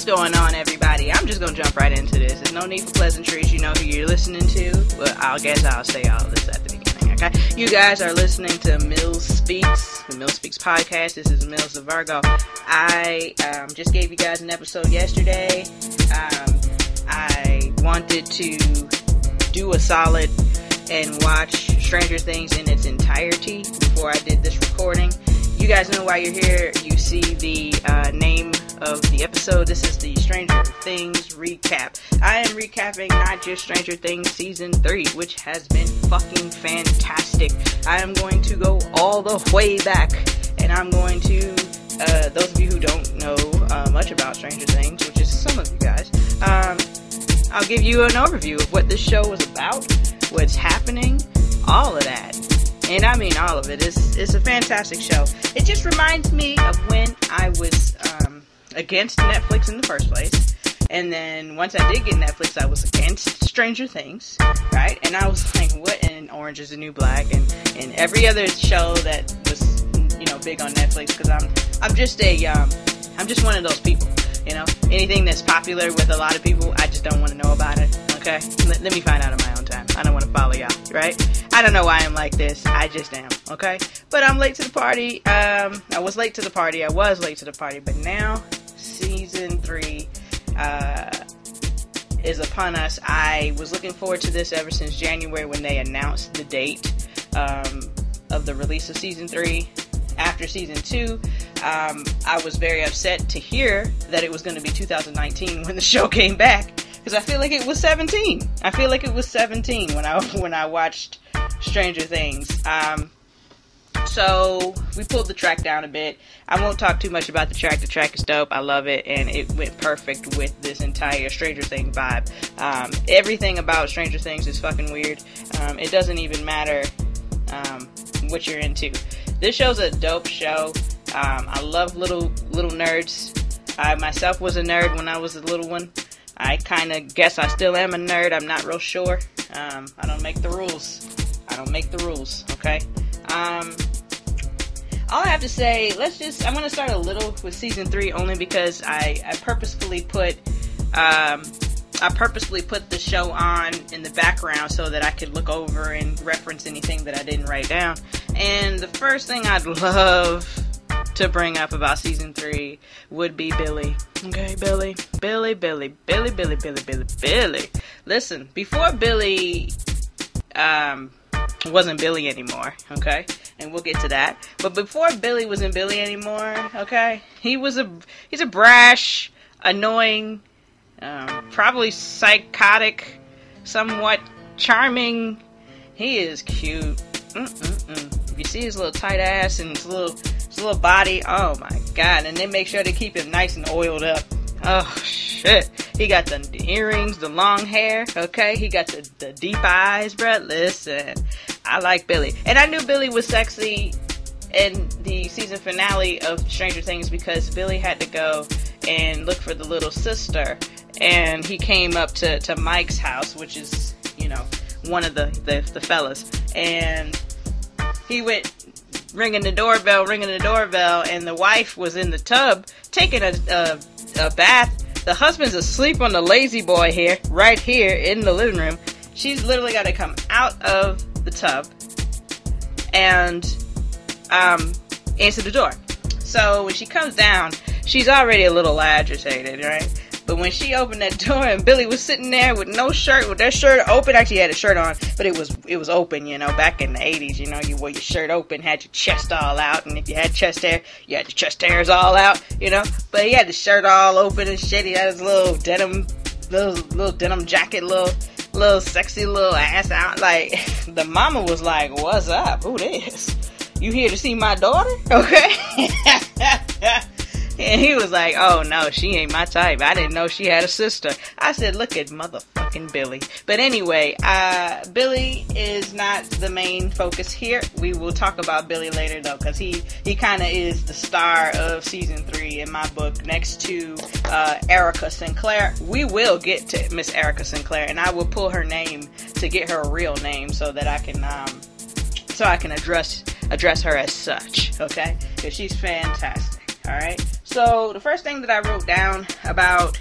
What's going on, everybody? I'm just gonna jump right into this. There's no need for pleasantries. You know who you're listening to. But I guess I'll say all this at the beginning. Okay? You guys are listening to Mills Speaks, the Mills Speaks podcast. This is Mills of Virgo. I um, just gave you guys an episode yesterday. Um, I wanted to do a solid and watch Stranger Things in its entirety before I did this recording. You guys know why you're here. You see the uh, name of the episode. This is the Stranger Things recap. I am recapping not just Stranger Things season 3, which has been fucking fantastic. I am going to go all the way back, and I'm going to, uh, those of you who don't know uh, much about Stranger Things, which is some of you guys, um, I'll give you an overview of what this show was about, what's happening, all of that. And I mean all of it. It's, it's a fantastic show. It just reminds me of when I was um, against Netflix in the first place. And then once I did get Netflix, I was against Stranger Things, right? And I was like, what? And Orange is the New Black, and, and every other show that was, you know, big on Netflix. Because I'm I'm just a um, I'm just one of those people. You know, anything that's popular with a lot of people, I just don't want to know about it. Okay, let, let me find out on my own time. I don't want to follow y'all, right? I don't know why I'm like this. I just am. Okay, but I'm late to the party. Um, I was late to the party. I was late to the party, but now season three uh, is upon us. I was looking forward to this ever since January when they announced the date um, of the release of season three. After season two, um, I was very upset to hear that it was going to be 2019 when the show came back because I feel like it was 17. I feel like it was 17 when I when I watched Stranger Things. Um, so we pulled the track down a bit. I won't talk too much about the track. The track is dope. I love it, and it went perfect with this entire Stranger Things vibe. Um, everything about Stranger Things is fucking weird. Um, it doesn't even matter um, what you're into. This show's a dope show. Um, I love little little nerds. I myself was a nerd when I was a little one. I kind of guess I still am a nerd. I'm not real sure. Um, I don't make the rules. I don't make the rules. Okay. Um, all I have to say, let's just. I'm going to start a little with season three only because I, I purposefully put. Um, I purposefully put the show on in the background so that I could look over and reference anything that I didn't write down. And the first thing I'd love to bring up about season three would be Billy. Okay, Billy, Billy, Billy, Billy, Billy, Billy, Billy, Billy. Listen, before Billy um, wasn't Billy anymore, okay, and we'll get to that. But before Billy wasn't Billy anymore, okay, he was a he's a brash, annoying, um, probably psychotic, somewhat charming. He is cute. Mm-mm-mm. If you see his little tight ass and his little little body, oh my god! And they make sure to keep him nice and oiled up. Oh shit! He got the earrings, the long hair. Okay, he got the, the deep eyes, bruh. Listen, I like Billy, and I knew Billy was sexy in the season finale of Stranger Things because Billy had to go and look for the little sister, and he came up to to Mike's house, which is you know one of the the, the fellas, and he went ringing the doorbell, ringing the doorbell, and the wife was in the tub taking a, a, a bath. The husband's asleep on the La-Z-Boy here, right here in the living room. She's literally got to come out of the tub and um, answer the door. So when she comes down, she's already a little agitated, right? But when she opened that door and Billy was sitting there with no shirt, with that shirt open, actually he had a shirt on, but it was it was open, you know. Back in the '80s, you know, you wore your shirt open, had your chest all out, and if you had chest hair, you had your chest hairs all out, you know. But he had the shirt all open and shit. He had his little denim, little little denim jacket, little little sexy little ass out. Like the mama was like, "What's up? Who this? You here to see my daughter? Okay." And he was like, oh no, she ain't my type. I didn't know she had a sister. I said, look at motherfucking Billy. But anyway, uh, Billy is not the main focus here. We will talk about Billy later though, because he, he kind of is the star of season three in my book next to uh, Erica Sinclair. We will get to Miss Erica Sinclair and I will pull her name to get her real name so that I can, um, so I can address, address her as such. Okay. Because she's fantastic. All right. So the first thing that I wrote down about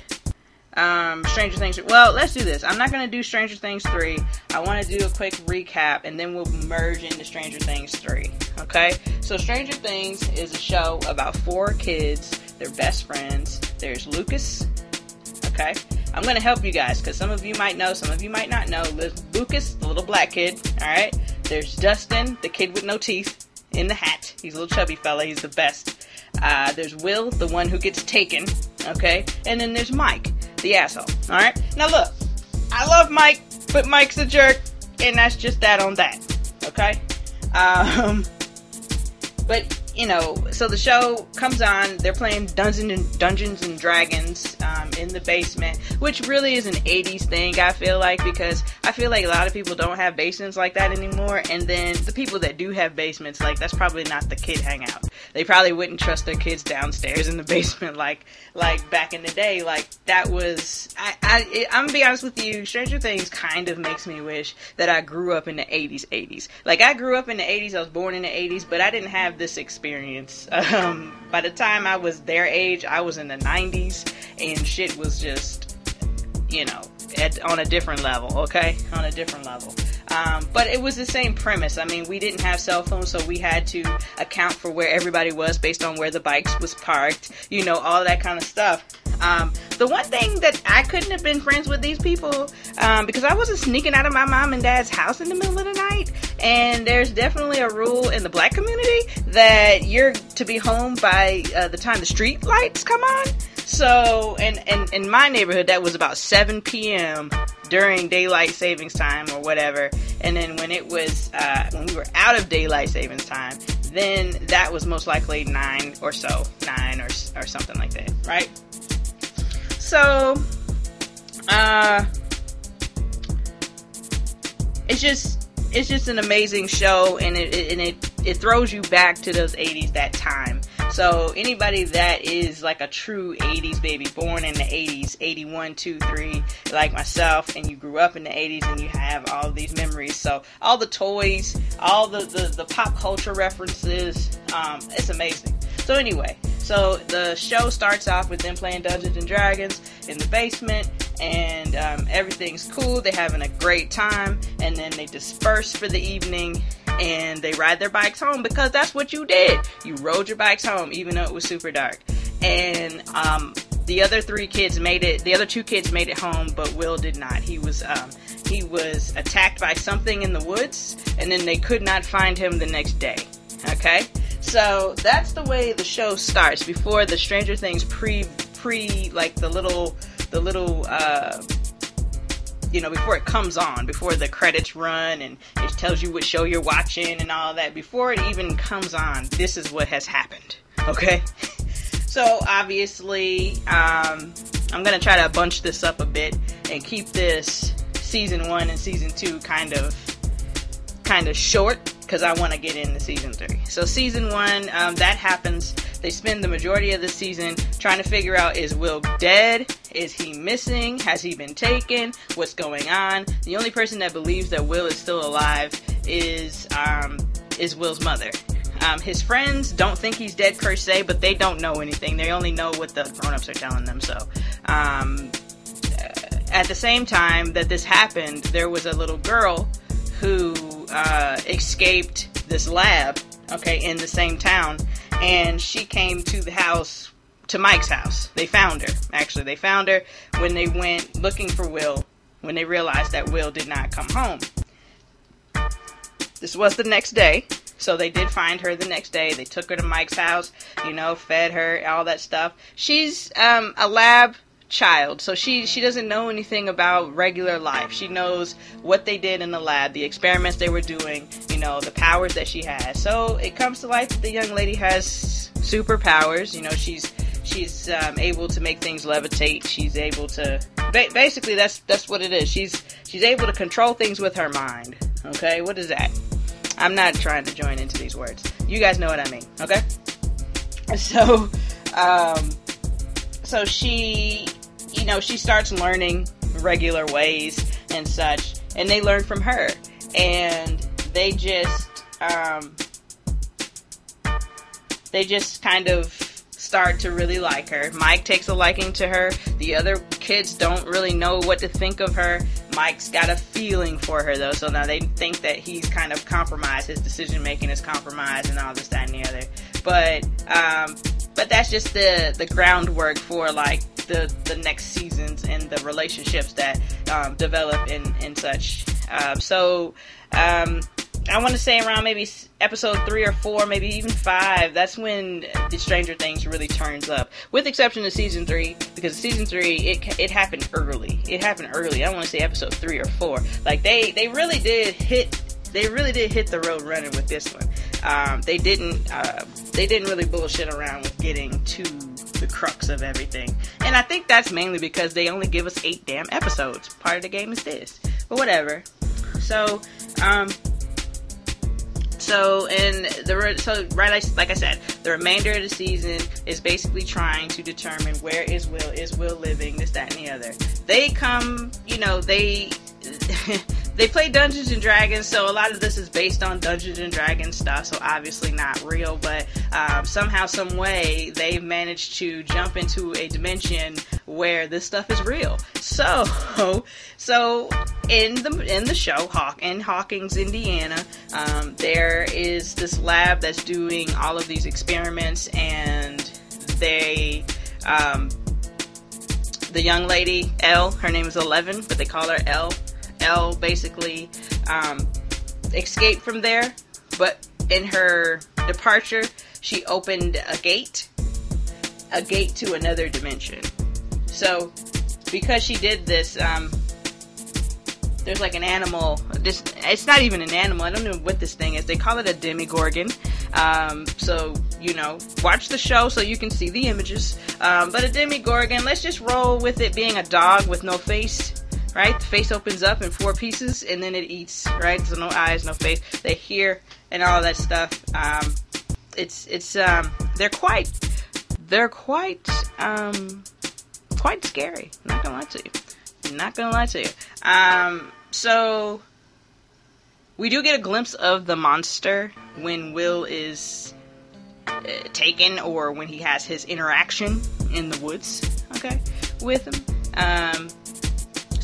um, Stranger Things. Well, let's do this. I'm not to do Stranger Things 3. I want to do a quick recap and then we'll merge into Stranger Things 3. Okay? So, Stranger Things is a show about four kids. They're best friends. There's Lucas. Okay? I'm to help you guys because some of you might know, some of you might not know. Lucas, the little black kid. Alright? There's Dustin, the kid with no teeth in the hat. He's a little chubby fella. He's the best. Uh, there's Will, the one who gets taken. Okay? And then there's Mike the asshole. All right. Now look, I love Mike, but Mike's a jerk, and that's just that on that. Okay. Um, but you know, so the show comes on. They're playing Dungeons and Dungeons and Dragons um, in the basement, which really is an '80s thing. I feel like because I feel like a lot of people don't have basements like that anymore, and then the people that do have basements, like that's probably not the kid hangout. They probably wouldn't trust their kids downstairs in the basement like like back in the day. Like that was. I, I I'm gonna be honest with you. Stranger Things kind of makes me wish that I grew up in the '80s. '80s. Like I grew up in the '80s. I was born in the '80s, but I didn't have this experience experience. Um, by the time I was their age, I was in the 90s, and shit was just, you know, at, on a different level, okay? On a different level. Um, but it was the same premise. I mean, we didn't have cell phones, so we had to account for where everybody was based on where the bikes was parked, you know, all that kind of stuff. Um, the one thing that I couldn't have been friends with these people um, because I wasn't sneaking out of my mom and dad's house in the middle of the night. And there's definitely a rule in the black community that you're to be home by uh, the time the street lights come on. So, and, and in my neighborhood, that was about 7 p.m. during daylight savings time or whatever. And then when it was, uh, when we were out of daylight savings time, then that was most likely 9 or so, 9 or, or something like that, right? So, uh, it's just it's just an amazing show, and it, it and it it throws you back to those 80s, that time. So anybody that is like a true 80s baby, born in the 80s, 81, 2, 3, like myself, and you grew up in the 80s and you have all these memories. So all the toys, all the, the, the pop culture references, um, it's amazing. So anyway, so the show starts off with them playing Dungeons and Dragons in the basement and um, everything's cool. They're having a great time, and then they disperse for the evening and they ride their bikes home because that's what you did. You rode your bikes home, even though it was super dark. And um, the other three kids made it. The other two kids made it home, but Will did not. He was um, he was attacked by something in the woods, and then they could not find him the next day. Okay, so that's the way the show starts. Before the Stranger Things pre pre like the little the little uh, you know before it comes on before the credits run and it tells you what show you're watching and all that before it even comes on this is what has happened. Okay? So obviously um, i'm gonna try to bunch this up a bit and keep this season one and season two kind of kind of short because I want to get into season three. So season one, um, that happens. They spend the majority of the season trying to figure out is Will dead? Is he missing? Has he been taken? What's going on? The only person that believes that Will is still alive is um, is Will's mother. Um, his friends don't think he's dead per se, but they don't know anything. They only know what the grown-ups are telling them. So, um, at the same time that this happened, there was a little girl who uh, escaped this lab, okay, in the same town, and she came to the house, to Mike's house. They found her. Actually, they found her when they went looking for Will, when they realized that Will did not come home. This was the next day, so they did find her the next day. They took her to Mike's house, you know, fed her, all that stuff. She's um, a lab child. So she she doesn't know anything about regular life. She knows what they did in the lab, the experiments they were doing, you know, the powers that she has. So it comes to light that the young lady has superpowers. You know, she's she's um, able to make things levitate. She's able to ba- basically that's that's what it is. She's she's able to control things with her mind. Okay, what is that? I'm not trying to join into these words. You guys know what I mean. Okay, so um, so she you know, she starts learning regular ways and such, and they learn from her. And they just, um, they just kind of start to really like her. Mike takes a liking to her. The other kids don't really know what to think of her. Mike's got a feeling for her though, so now they think that he's kind of compromised. His decision making is compromised, and all this, that, and the other. But um, but that's just the the groundwork for like the the next seasons and the relationships that um, develop in and such. Um, so um, I want to say around maybe episode three or four, maybe even five. That's when the Stranger Things really turns up, with exception of season three, because season three it it happened early. It happened early. I want to say episode three or four. Like they they really did hit. They really did hit the road running with this one. Um, they didn't. Uh, they didn't really bullshit around with getting to the crux of everything. And I think that's mainly because they only give us eight damn episodes. Part of the game is this, but whatever. So, um, so and the so right like I said, the remainder of the season is basically trying to determine where is Will, is Will living, this, that, and the other. They come, you know, they they play Dungeons and Dragons, so a lot of this is based on Dungeons and Dragons stuff. So obviously not real, but um, somehow, some way, they've managed to jump into a dimension where this stuff is real. So, so in the in the show, Hawk in Hawkins, Indiana, um, there is this lab that's doing all of these experiments, and they. Um, the young lady, L, her name is Eleven, but they call her Elle. Elle basically um, escaped from there, but in her departure, she opened a gate, a gate to another dimension. So, because she did this, um, there's like an animal. This it's not even an animal. I don't know what this thing is. They call it a Demogorgon. Um, so you know, watch the show so you can see the images. Um, but a Demogorgon. Let's just roll with it being a dog with no face right? The face opens up in four pieces and then it eats, right? So no eyes, no face. They hear and all that stuff. Um, it's it's um, they're quite they're quite um, quite scary. Not gonna lie to you. Not gonna lie to you. Um, so we do get a glimpse of the monster when Will is uh, taken or when he has his interaction in the woods. Okay, with him. Um,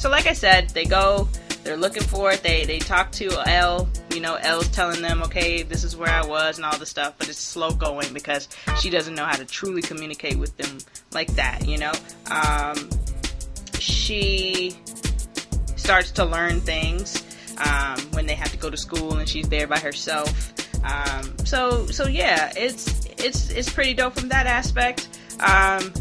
so like I said, they go, they're looking for it. They they talk to L. You know, L's telling them, okay, this is where I was and all this stuff, but it's slow going because she doesn't know how to truly communicate with them like that. You know, um, she starts to learn things um, when they have to go to school and she's there by herself. Um, so so yeah, it's it's it's pretty dope from that aspect. Um,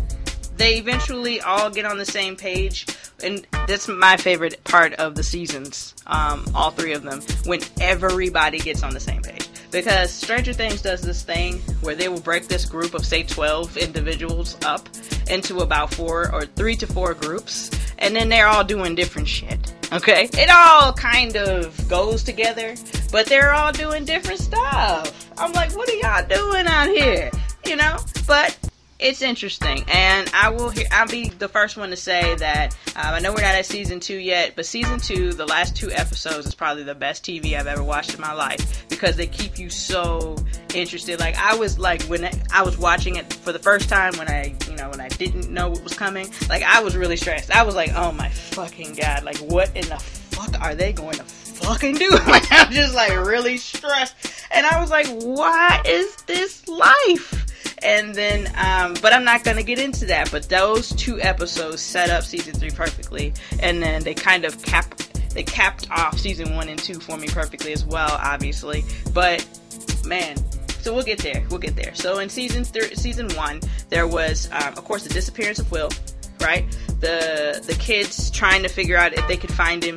they eventually all get on the same page and that's my favorite part of the seasons, um, all three of them, when everybody gets on the same page. Because Stranger Things does this thing where they will break this group of, say, 12 individuals up into about four or three to four groups, and then they're all doing different shit. Okay? It all kind of goes together, but they're all doing different stuff. I'm like, what are y'all doing out here? You know? But it's interesting, and I will. Hear, I'll be the first one to say that um, I know we're not at season two yet, but season two, the last two episodes, is probably the best TV I've ever watched in my life because they keep you so interested. Like I was like when I was watching it for the first time when I, you know, when I didn't know what was coming. Like I was really stressed. I was like, oh my fucking god! Like what in the fuck are they going to fucking do? Like I'm just like really stressed, and I was like, why is this life? and then um, but i'm not going to get into that but those two episodes set up season three perfectly. And then they kind of cap they capped off season one and two for me perfectly as well obviously. But man so we'll get there. We'll get there. So in season three season one there was um, of course the disappearance of will right? The the kids trying to figure out if they could find him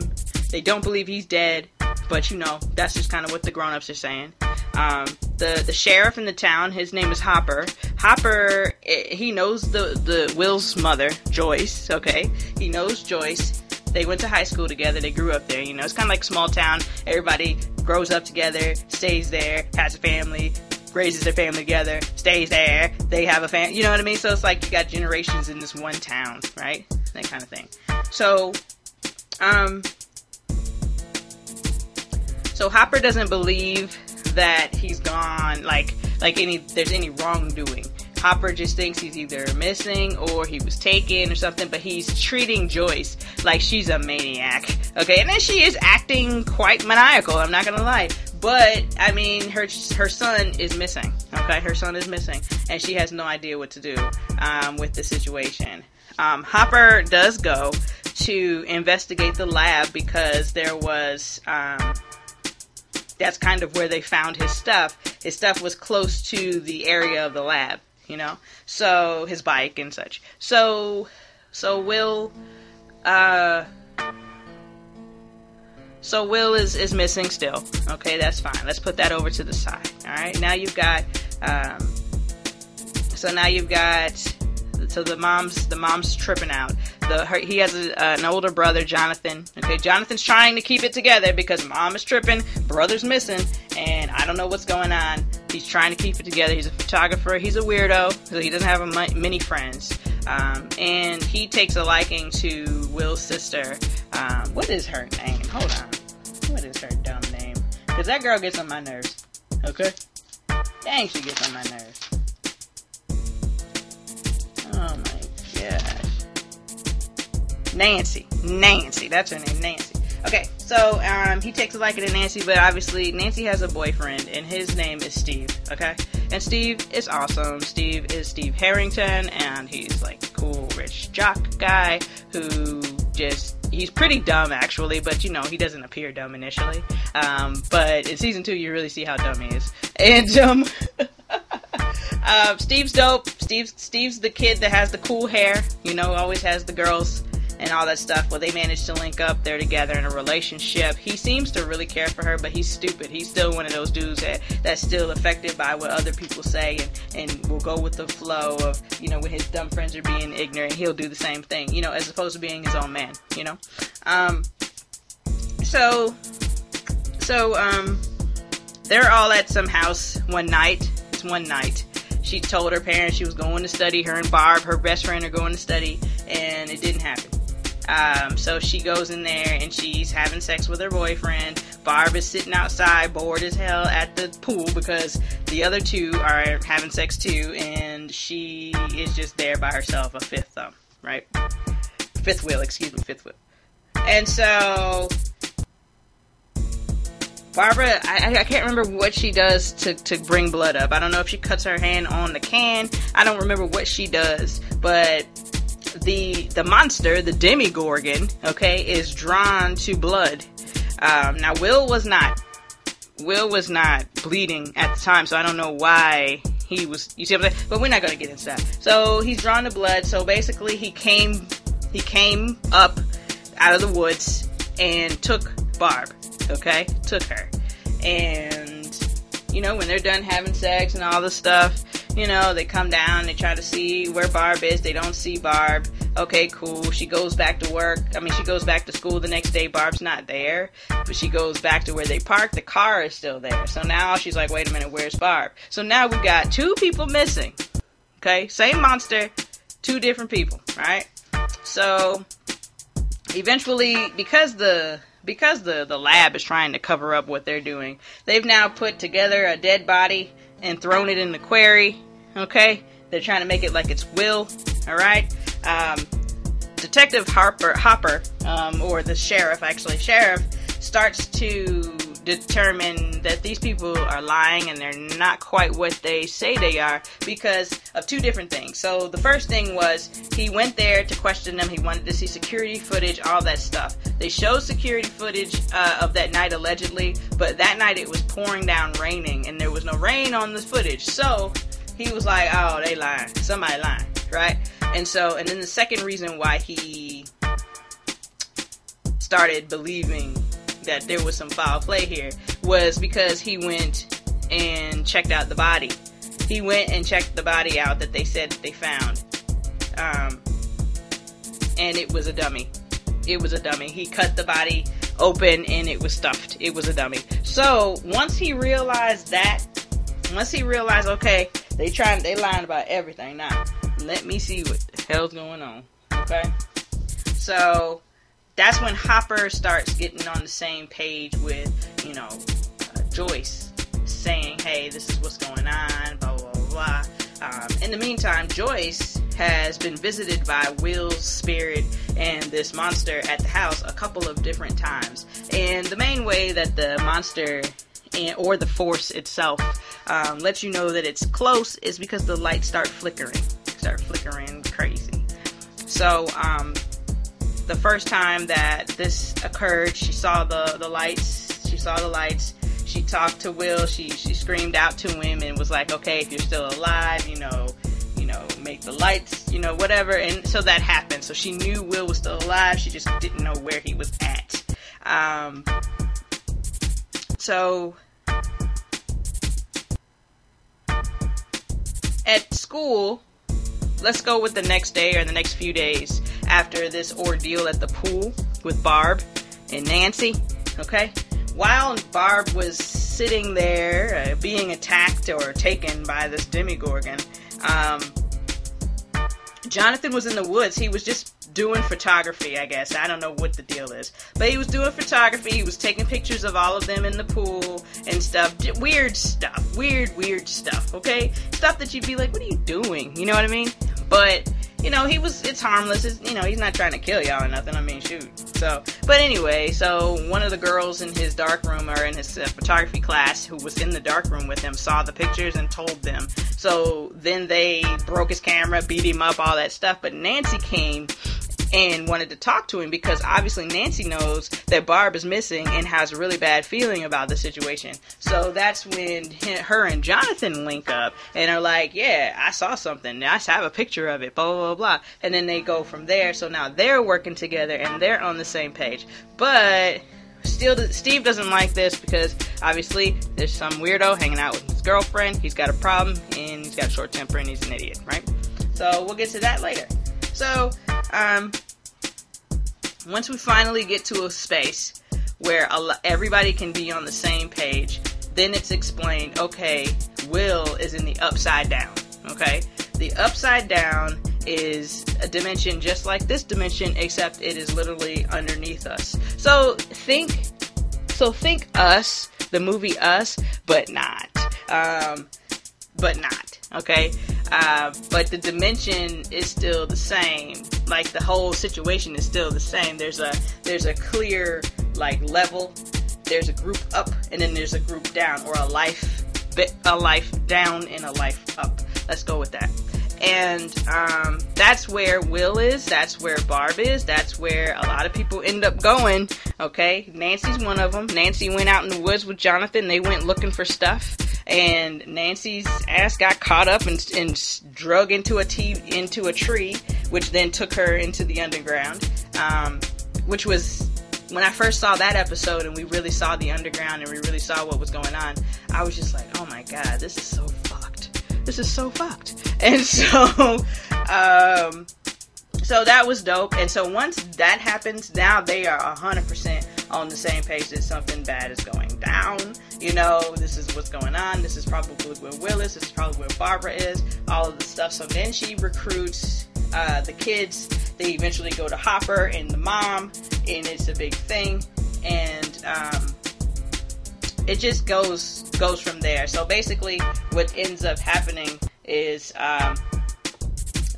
they don't believe he's dead but you know that's just kind of what the grown-ups are saying um, the the sheriff in the town. His name is Hopper. Hopper, eh, he knows the the Will's mother, Joyce. Okay, he knows Joyce. They went to high school together. They grew up there. You know, it's kind of like small town. Everybody grows up together, stays there, has a family, raises their family together, stays there. They have a family. You know what I mean? So it's like you got generations in this one town, right? That kind of thing. So, um, so Hopper doesn't believe that he's gone like like any there's any wrongdoing Hopper just thinks he's either missing or he was taken or something, but he's treating Joyce like she's a maniac. Okay, and then she is acting quite maniacal, I'm not gonna lie. But I mean, her her son is missing. Okay, her son is missing, and she has no idea what to do um, with the situation. Um, Hopper does go to investigate the lab because there was. Um, that's kind of where they found his stuff. His stuff was close to the area of the lab, you know. So his bike and such. So, so Will, uh, so Will is is missing still. Okay, that's fine. Let's put that over to the side. All right. Now you've got, um, so now you've got so the mom's the mom's tripping out. The her, he has a, uh, an older brother, Jonathan. Okay, Jonathan's trying to keep it together because mom is tripping, brother's missing, and I don't know what's going on. He's trying to keep it together. He's a photographer. He's a weirdo, so he doesn't have a, many friends. Um, and he takes a liking to Will's sister. Um, what is her name? Hold on. What is her dumb name? Because that girl gets on my nerves. Okay? Dang, she gets on my nerves. Oh my gosh. Nancy. Nancy. That's her name, Nancy. Okay, so um, he takes a liking to Nancy, but obviously Nancy has a boyfriend, and his name is Steve. Okay, and Steve is awesome. Steve is Steve Harrington, and he's like cool, rich jock guy who just he's pretty dumb actually, but you know he doesn't appear dumb initially. Um, but in season two, you really see how dumb he is, and um. Uh, Steve's dope. Steve's Steve's the kid that has the cool hair. You know, always has the girls and all that stuff. Well, they managed to link up. They're together in a relationship. He seems to really care for her, but he's stupid. He's still one of those dudes that that's still affected by what other people say and and will go with the flow of you know when his dumb friends are being ignorant. He'll do the same thing. You know, as opposed to being his own man. You know. Um. So. So um. They're all at some house one night. One night she told her parents she was going to study. Her and Barb, her best friend, are going to study, and it didn't happen. Um, so she goes in there and she's having sex with her boyfriend. Barb is sitting outside, bored as hell at the pool because the other two are having sex too, and she is just there by herself, a fifth thumb, right? Fifth wheel, excuse me, fifth wheel. And so Barbara, I, I can't remember what she does to, to bring blood up. I don't know if she cuts her hand on the can. I don't remember what she does, but the the monster, the Demogorgon, okay, is drawn to blood. Um, now Will was not. Will was not bleeding at the time, so I don't know why he was. You see what I'm saying? But we're not gonna get into that. So he's drawn to blood. So basically, he came he came up out of the woods and took Barb okay? Took her. And, you know, when they're done having sex and all this stuff, you know, they come down, they try to see where Barb is, they don't see Barb. Okay, cool. She goes back to work. I mean, she goes back to school the next day. Barb's not there, but she goes back to where they parked. The car is still there. So now she's like, wait a minute, where's Barb? So now we've got two people missing. Okay, same monster, two different people, right? So eventually, because the because the, the lab is trying to cover up what they're doing, they've now put together a dead body and thrown it in the quarry. Okay? They're trying to make it like it's Will. Alright? Um, Detective Harper, Hopper, um, or the sheriff, actually, sheriff, starts to determine that these people are lying and they're not quite what they say they are because of two different things. So the first thing was he went there to question them. He wanted to see security footage, all that stuff. They showed security footage uh, of that night allegedly, but that night it was pouring down, raining, and there was no rain on the footage. So he was like, "Oh, they lying. Somebody lying, right?" And so, and then the second reason why he started believing that there was some foul play here was because he went and checked out the body. He went and checked the body out that they said that they found. Um, and it was a dummy. It was a dummy. He cut the body open and it was stuffed. It was a dummy. So once he realized that, once he realized, okay, they trying, they lying about everything. Now, let me see what the hell's going on. Okay. So that's when Hopper starts getting on the same page with, you know, uh, Joyce saying, hey, this is what's going on, blah, blah, blah, blah. Um, in the meantime, Joyce has been visited by Will's spirit and this monster at the house a couple of different times. And the main way that the monster and, or the force itself um, lets you know that it's close is because the lights start flickering, start flickering crazy. So, um, the first time that this occurred, she saw the the lights. She saw the lights. She talked to Will. She she screamed out to him and was like, "Okay, if you're still alive, you know, you know, make the lights, you know, whatever." And so that happened. So she knew Will was still alive. She just didn't know where he was at. Um, so at school, let's go with the next day or the next few days after this ordeal at the pool with Barb and Nancy. Okay? While Barb was sitting there uh, being attacked or taken by this Demogorgon, um, Jonathan was in the woods. He was just doing photography, I guess. I don't know what the deal is. But he was doing photography. He was taking pictures of all of them in the pool and stuff. Weird stuff. Weird, weird stuff, okay? Stuff that you'd be like, what are you doing? You know what I mean? But you know, he was, it's harmless. It's, you know, he's not trying to kill y'all or nothing. I mean, shoot. So, but anyway, so one of the girls in his dark room or in his uh, photography class who was in the dark room with him saw the pictures and told them. So then they broke his camera, beat him up, all that stuff. But Nancy came and wanted to talk to him because obviously Nancy knows that Barb is missing and has a really bad feeling about the situation. So that's when her and Jonathan link up and are like, "Yeah, I saw something. I have a picture of it." Blah blah blah blah. And then they go from there. So now they're working together and they're on the same page. But still, Steve doesn't like this because obviously there's some weirdo hanging out with his girlfriend. He's got a problem and he's got a short temper and he's an idiot, right? So we'll get to that later. So, um, once we finally get to a space where everybody can be on the same page, then it's explained okay, Will is in the upside down. Okay? The upside down is a dimension just like this dimension, except it is literally underneath us. So think, so think us, the movie Us, but not. Um, but not. Okay? Uh, but the dimension is still the same. Like the whole situation is still the same. There's a there's a clear like level. There's a group up, and then there's a group down, or a life a life down and a life up. Let's go with that. And um, that's where Will is. That's where Barb is. That's where a lot of people end up going. Okay, Nancy's one of them. Nancy went out in the woods with Jonathan. They went looking for stuff and Nancy's ass got caught up and, and drug into a t- into a tree, which then took her into the underground. Um, which was when I first saw that episode and we really saw the underground and we really saw what was going on. I was just like, oh my god, this is so. This is so fucked. And so, um, so that was dope. And so once that happens, now they are hundred percent on the same page that something bad is going down. You know, this is what's going on. This is probably where Will is. This is probably where Barbara is. All of the stuff. So then she recruits uh, the kids. They eventually go to Hopper and the mom, and it's a big thing. And um, it just goes goes from there. So basically, what ends up happening is um,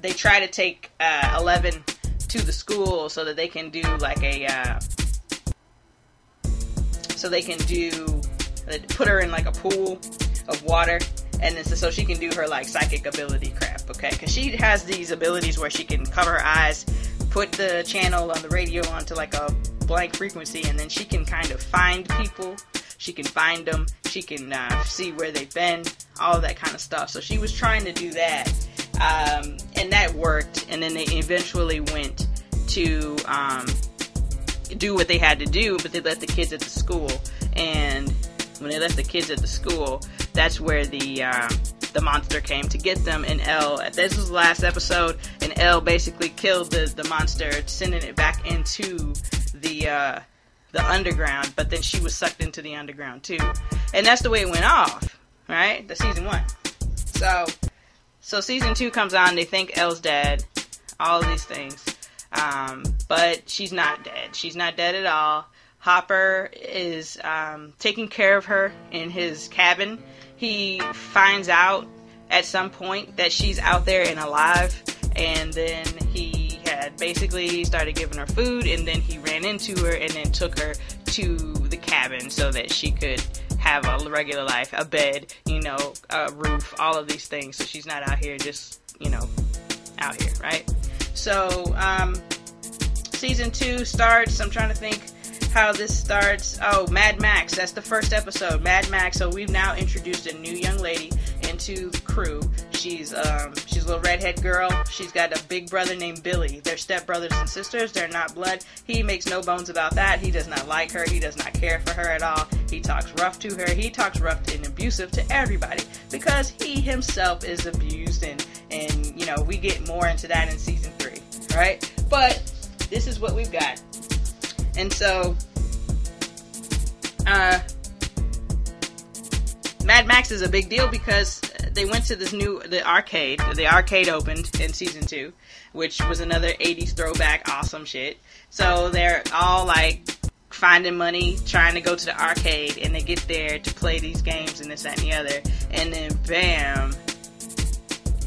they try to take uh, Eleven to the school so that they can do like a uh, so they can do put her in like a pool of water and then so she can do her like psychic ability crap okay because she has these abilities where she can cover her eyes put the channel on the radio onto like a blank frequency and then she can kind of find people she can find them she can uh, see where they've been all that kind of stuff so she was trying to do that um, and that worked and then they eventually went to um, do what they had to do, but they left the kids at the school. And when they left the kids at the school, that's where the um, the monster came to get them. And L, this was the last episode, and L basically killed the the monster, sending it back into the uh, the underground. But then she was sucked into the underground too, and that's the way it went off, right? The season one. So, so season two comes on. They think El's dead. All these things. Um, but she's not dead. She's not dead at all. Hopper is um, taking care of her in his cabin. He finds out at some point that she's out there and alive, and then he had basically started giving her food, and then he ran into her and then took her to the cabin so that she could have a regular life, a bed, you know, a roof, all of these things. So she's not out here just, you know, out here, right? So, um, season two starts. I'm trying to think how this starts. Oh, Mad Max. That's the first episode. Mad Max. So we've now introduced a new young lady into the crew. She's um, she's a little redhead girl. She's got a big brother named Billy. They're stepbrothers and sisters. They're not blood. He makes no bones about that. He does not like her. He does not care for her at all. He talks rough to her. He talks rough and abusive to everybody because he himself is abused and and you know we get more into that in season three, right? But this is what we've got. And so, uh, Mad Max is a big deal because they went to this new the arcade. The arcade opened in season two, which was another '80s throwback, awesome shit. So they're all like finding money, trying to go to the arcade, and they get there to play these games and this that, and the other, and then bam,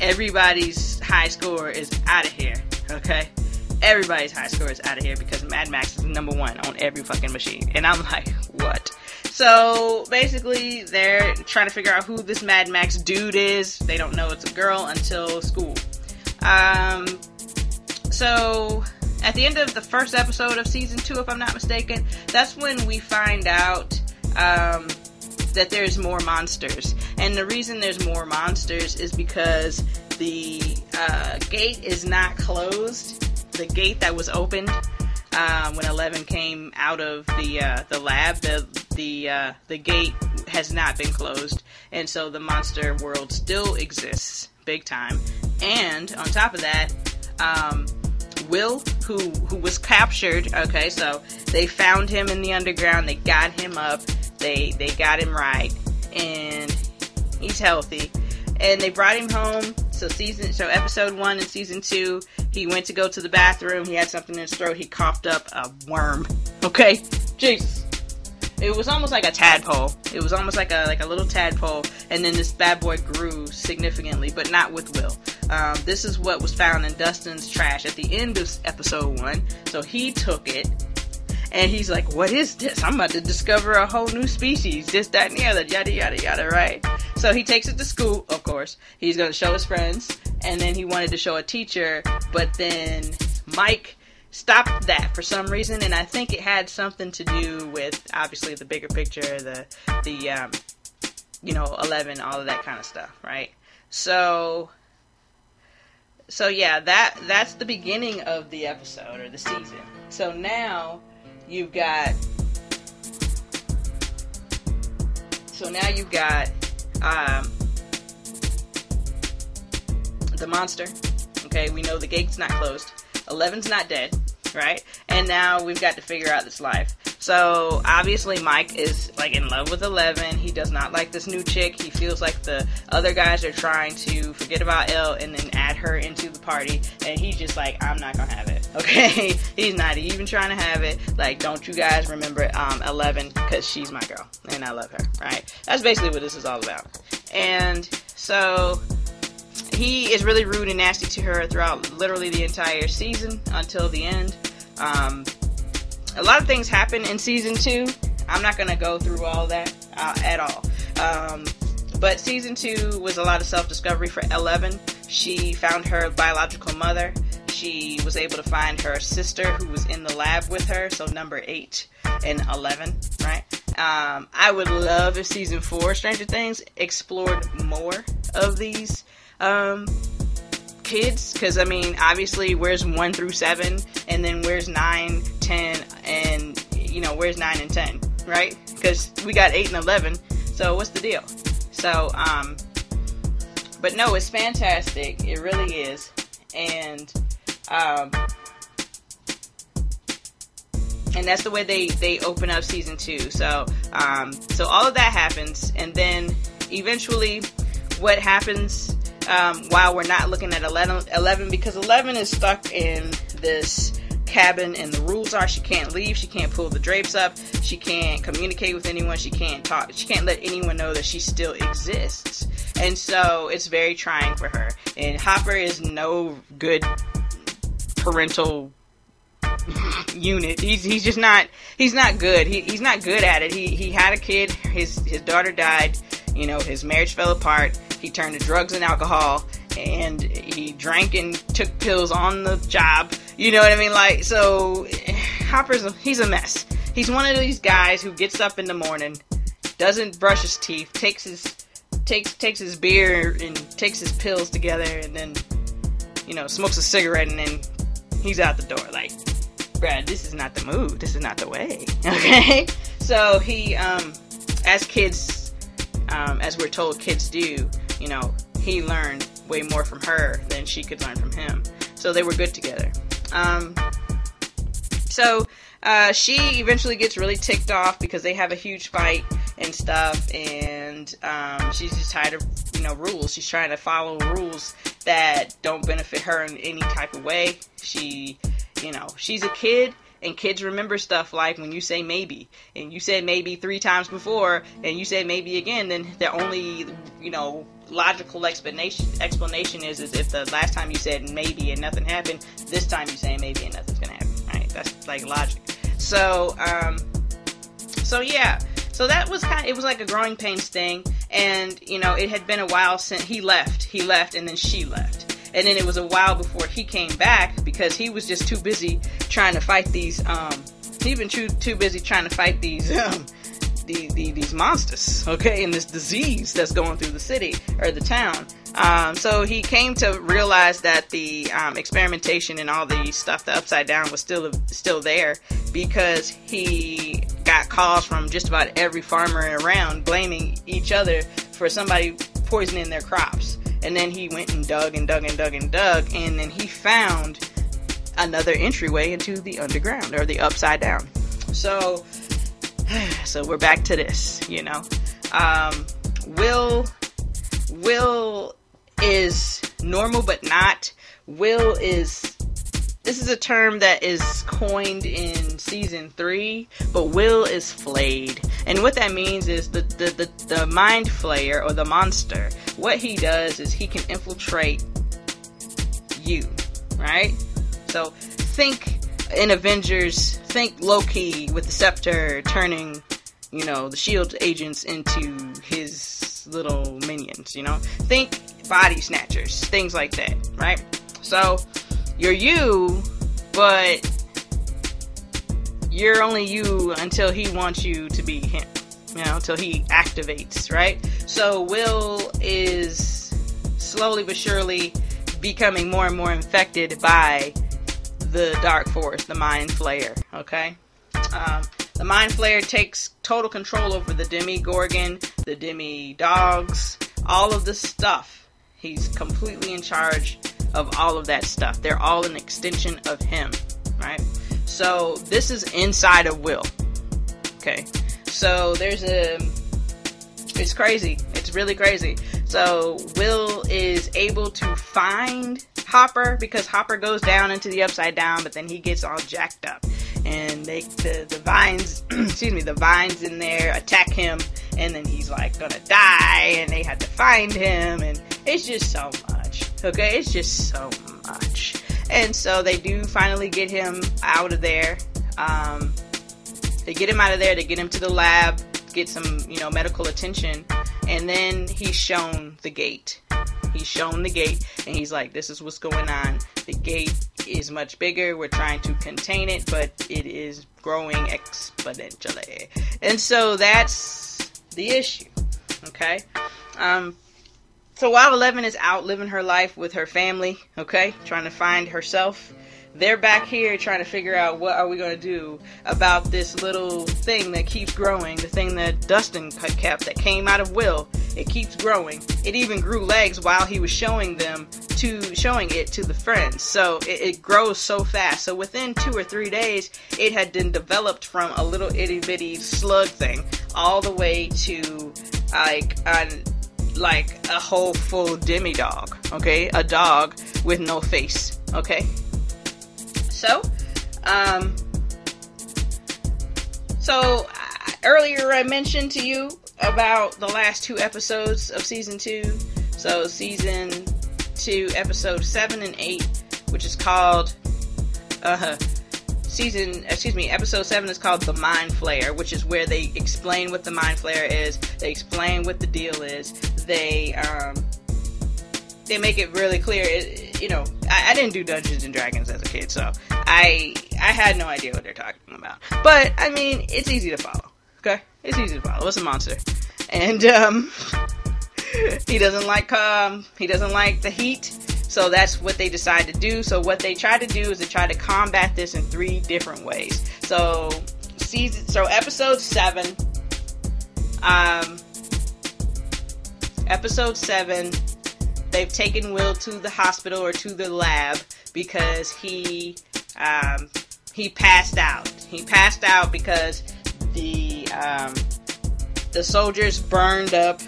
everybody's high score is out of here. Okay, everybody's high score is out of here because Mad Max is number one on every fucking machine. And I'm like, what? So basically, they're trying to figure out who this Mad Max dude is. They don't know it's a girl until school. Um, so at the end of the first episode of season two, if I'm not mistaken, that's when we find out um, that there's more monsters. And the reason there's more monsters is because the uh, gate is not closed the gate that was opened uh, when Eleven came out of the uh, the lab. The the uh, the gate has not been closed, and so the monster world still exists, big time. And on top of that, um, Will, who who was captured. Okay, so they found him in the underground. They got him up. They they got him right, and he's healthy. And they brought him home. So season, so episode one and season two, he went to go to the bathroom. He had something in his throat. He coughed up a worm. Okay, Jesus. It was almost like a tadpole. It was almost like a like a little tadpole, and then this bad boy grew significantly, but not with Will. Um, this is what was found in Dustin's trash at the end of episode one. So he took it, and he's like, "What is this? I'm about to discover a whole new species. This, that, and the other. Yada yada yada. Right?" So he takes it to school. Of course, he's going to show his friends, and then he wanted to show a teacher, but then Mike stopped that for some reason, and I think it had something to do with obviously the bigger picture, the the um, you know eleven, all of that kind of stuff, right? So so yeah, that that's the beginning of the episode or the season. So now you've got so now you've got um, the monster. Okay, we know the gate's not closed. Eleven's not dead, right? And now we've got to figure out this life. So obviously Mike is like in love with Eleven. He does not like this new chick. He feels like the other guys are trying to forget about Elle and then add her into the party. And he's just like, I'm not gonna have it. Okay, he's not even trying to have it. Like, don't you guys remember um, Eleven? Because she's my girl and I love her. Right? That's basically what this is all about. And so he is really rude and nasty to her throughout literally the entire season until the end. Um, a lot of things happen in season two. I'm not to go through all that uh, at all. Um, but season two was a lot of self discovery for Eleven. She found her biological mother. She was able to find her sister who was in the lab with her, so number eight and 11, right? Um, I would love if season four, Stranger Things, explored more of these um, kids because I mean, obviously, where's one through seven, and then where's nine, ten, and you know, where's nine and ten, right? Because we got eight and eleven. So what's the deal? So, um, but no, it's fantastic. It really is, and um, and that's the way they they open up season two. So, um, so all of that happens, and then eventually, what happens um, while we're not looking at 11, 11 because 11 is stuck in this cabin and the rules are she can't leave she can't pull the drapes up she can't communicate with anyone she can't talk she can't let anyone know that she still exists And so it's very trying for her. And Hopper is no good parental unit. He's he's just not he's not good. He, he's not good at it. He he had a kid. His his daughter died. You know, his marriage fell apart. He turned to drugs and alcohol, and he drank and took pills on the job. You know what I mean? Like so, Hopper's a, he's a mess. He's one of these guys who gets up in the morning, doesn't brush his teeth, takes his takes takes his beer and takes his pills together, and then you know smokes a cigarette, and then he's out the door. Like, Brad, this is not the move. This is not the way. Okay. So he, um, as kids, um, as we're told kids do, you know, he learned way more from her than she could learn from him. So they were good together. Um, so uh, she eventually gets really ticked off because they have a huge fight and stuff, and um, she's just tired of you know rules. She's trying to follow rules that don't benefit her in any type of way. She, you know, she's a kid. And kids remember stuff like when you say maybe, and you said maybe three times before, and you said maybe again, then the only, you know, logical explanation explanation is is if the last time you said maybe and nothing happened, this time you say maybe and nothing's gonna happen. Right? That's like logic. So, um, so yeah. So that was kind. Of, it was like a growing pains thing, and you know, it had been a while since he left. He left, and then she left, and then it was a while before he came back because he was just too busy trying to fight these. Um, he'd been too too busy trying to fight these. Um, the, the, these monsters, okay, and this disease that's going through the city or the town. Um, so he came to realize that the um, experimentation and all the stuff, the upside down, was still still there because he got calls from just about every farmer around blaming each other for somebody poisoning their crops. And then he went and dug and dug and dug and dug, and then he found another entryway into the underground or the upside down. So so we're back to this, you know. Um, Will Will is normal but not. Will is this is a term that is coined in season three, but Will is flayed. And what that means is the, the, the, the mind flayer or the monster, what he does is he can infiltrate you, right? So think in Avengers, think Loki with the scepter turning, you know, the shield agents into his little minions, you know? Think body snatchers, things like that, right? So, you're you, but you're only you until he wants you to be him, you know, until he activates, right? So, Will is slowly but surely becoming more and more infected by the Dark Force, the Mind Flayer. Okay, um, the Mind Flayer takes total control over the Demogorgon, the Demodogs, all of the stuff. He's completely in charge of all of that stuff. They're all an extension of him, right? So this is inside of Will. Okay, so there's a. It's crazy. It's really crazy. So Will is able to find Hopper because Hopper goes down into the upside down, but then he gets all jacked up, and they the, the vines, excuse me, the vines in there attack him, and then he's like gonna die, and they have to find him, and it's just so much. Okay, it's just so much, and so they do finally get him out of there. Um, they get him out of there. They get him to the lab, get some you know medical attention, and then he's shown the gate He's shown the gate and he's like, this is what's going on. The gate is much bigger. We're trying to contain it, but it is growing exponentially. And so that's the issue. Okay? Um, so while Eleven is out living her life with her family, okay, trying to find herself, they're back here trying to figure out what are we going to do about this little thing that keeps growing, the thing that Dustin cut kept that came out of Will. It keeps growing. It even grew legs while he was showing them to showing it to the friends. So it, it grows so fast. So within two or three days, it had been developed from a little itty bitty slug thing all the way to like a like a whole full demodog. Okay, a dog with no face. Okay, so, um, so uh, earlier I mentioned to you about the last two episodes of season two. So season two, episode seven and eight, which is called uh season excuse me episode 7 is called the mind flayer which is where they explain what the mind flayer is they explain what the deal is they um they make it really clear it, you know I, I didn't do dungeons and dragons as a kid so i i had no idea what they're talking about but i mean it's easy to follow okay it's easy to follow it's a monster and um he doesn't like um he doesn't like the heat so that's what they decide to do. So what they try to do is they try to combat this in three different ways. So season, so episode seven, um, episode seven, they've taken Will to the hospital or to the lab because he, um, he passed out. He passed out because the um, the soldiers burned up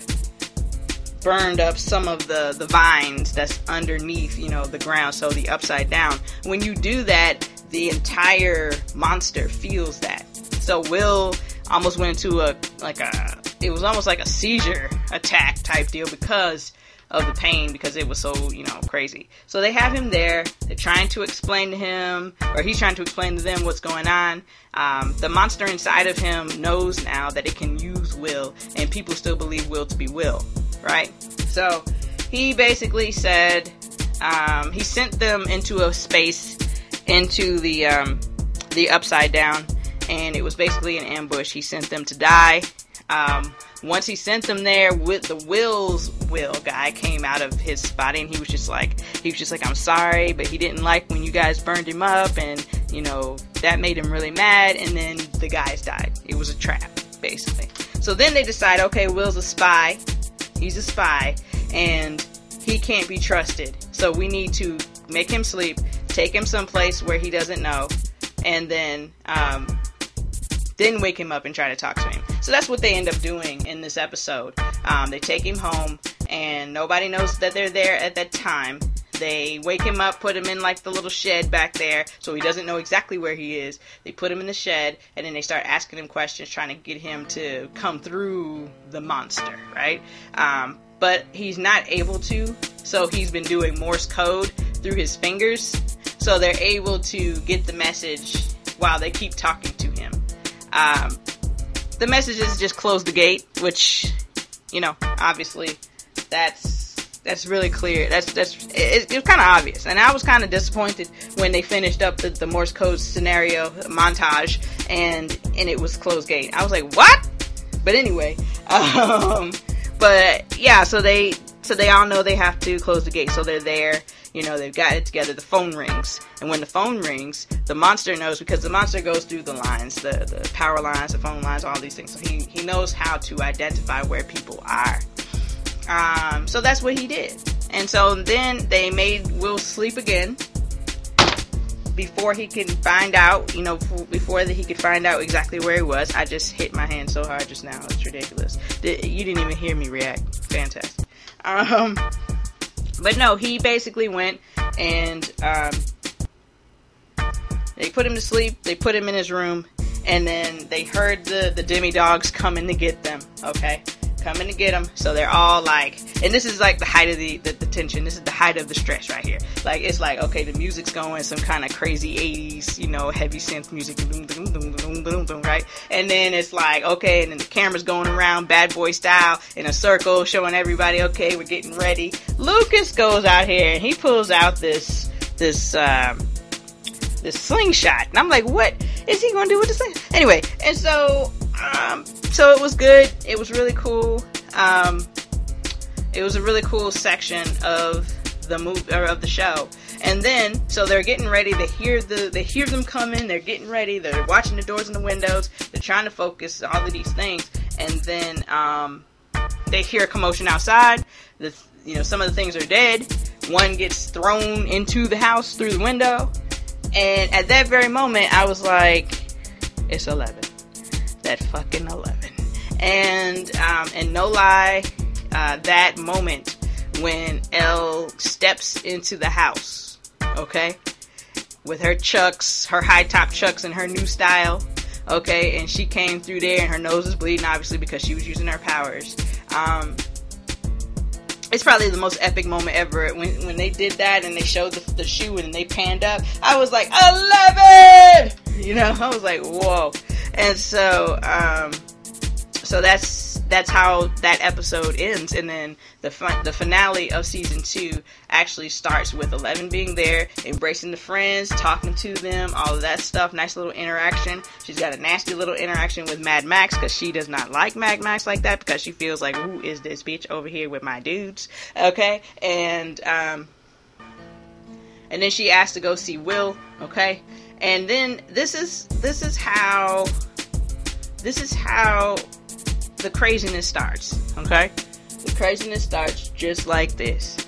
burned up some of the the vines that's underneath you know the ground so the upside down when you do that the entire monster feels that so will almost went into a like a it was almost like a seizure attack type deal because of the pain because it was so you know crazy so they have him there they're trying to explain to him or he's trying to explain to them what's going on um, the monster inside of him knows now that it can use will and people still believe will to be will right? So he basically said um, he sent them into a space into the um, the upside down, and it was basically an ambush. He sent them to die. Um, once he sent them there, with the Will's Will guy came out of his body, and he was just like, he was just like, I'm sorry, but he didn't like when you guys burned him up, and you know that made him really mad. And then the guys died. It was a trap, basically. So then they decide, okay, Will's a spy. He's a spy, and he can't be trusted. So we need to make him sleep, take him someplace where he doesn't know, and then um, then wake him up and try to talk to him. So that's what they end up doing in this episode. Um, they take him home, and nobody knows that they're there at that time. They wake him up, put him in like the little shed back there, so he doesn't know exactly where he is. They put him in the shed, and then they start asking him questions, trying to get him to come through the monster, right? Um, but he's not able to, so he's been doing Morse code through his fingers, so they're able to get the message while they keep talking to him. Um, the message is just close the gate, which, you know, obviously that's that's really clear. That's that's it, it was kind of obvious, and I was kind of disappointed when they finished up the, the Morse code scenario montage, and and it was closed gate. I was like, what? But anyway, um, but yeah, so they so they all know they have to close the gate, so they're there. You know, they've got it together. The phone rings, and when the phone rings, the monster knows because the monster goes through the lines, the the power lines, the phone lines, all these things. So he he knows how to identify where people are. Um, so that's what he did. And so then they made Will sleep again before he can find out, you know, before that he could find out exactly where he was. I just hit my hand so hard just now. It's ridiculous. You didn't even hear me react. Fantastic. Um, but no, he basically went and um, they put him to sleep. They put him in his room, and then they heard the the demodogs coming to get them. Okay, coming to get them. So they're all like, and this is like the height of the, the, the, tension. This is the height of the stress right here. Like, it's like, okay, the music's going, some kind of crazy 80s, you know, heavy synth music, right? And then it's like, okay, and then the camera's going around bad boy style in a circle, showing everybody, okay, we're getting ready. Lucas goes out here and he pulls out this, this, um, this slingshot. And I'm like, what is he going to do with this thing? Anyway, and so, um, so it was good. It was really cool. Um, it was a really cool section of the movie or of the show. And then, so they're getting ready. They hear the they hear them coming. They're getting ready. They're watching the doors and the windows. They're trying to focus all of these things. And then um, they hear a commotion outside. The you know some of the things are dead. One gets thrown into the house through the window. And at that very moment, I was like, it's 11. That fucking 11. And, um, and no lie, uh, that moment when El steps into the house, okay, with her chucks, her high top chucks and her new style, okay, and she came through there and her nose is bleeding, obviously, because she was using her powers. Um, it's probably the most epic moment ever when when they did that and they showed the, the shoe and they panned up. I was like eleven, you know. I was like whoa, and so um, so that's that's how that episode ends, and then the the finale of season two actually starts with Eleven being there, embracing the friends, talking to them, all of that stuff. Nice little interaction. She's got a nasty little interaction with Mad Max because she does not like Mad Max like that because she feels like, who is this bitch over here with my dudes? Okay, and um, and then she asked to go see Will. Okay, and then this is this is how this is how the craziness starts. Okay, the craziness starts just like this.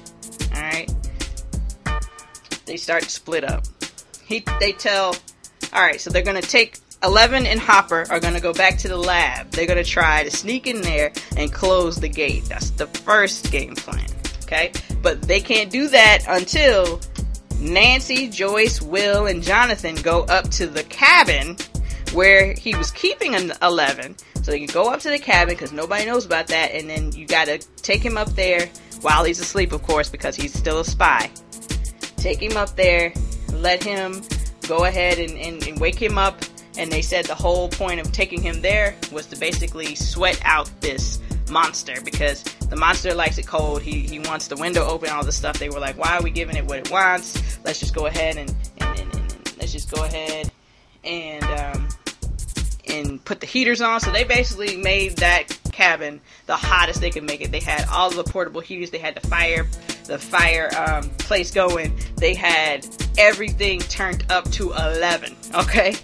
All right, they start to split up. He, they tell, all right, so they're gonna take Eleven and Hopper are gonna go back to the lab. They're gonna try to sneak in there and close the gate. That's the first game plan. Okay, but they can't do that until Nancy, Joyce, Will, and Jonathan go up to the cabin where he was keeping an 11 so they can go up to the cabin because nobody knows about that and then you gotta take him up there while he's asleep of course because he's still a spy. Take him up there let him go ahead and, and, and wake him up and they said the whole point of taking him there was to basically sweat out this monster because the monster likes it cold. He, he wants the window open, all this stuff. They were like, why are we giving it what it wants? Let's just go ahead and, and, and, and let's just go ahead and um, and put the heaters on. So they basically made that cabin the hottest they could make it. They had all the portable heaters. They had the fire the fire um, place going. They had everything turned up to eleven. Okay.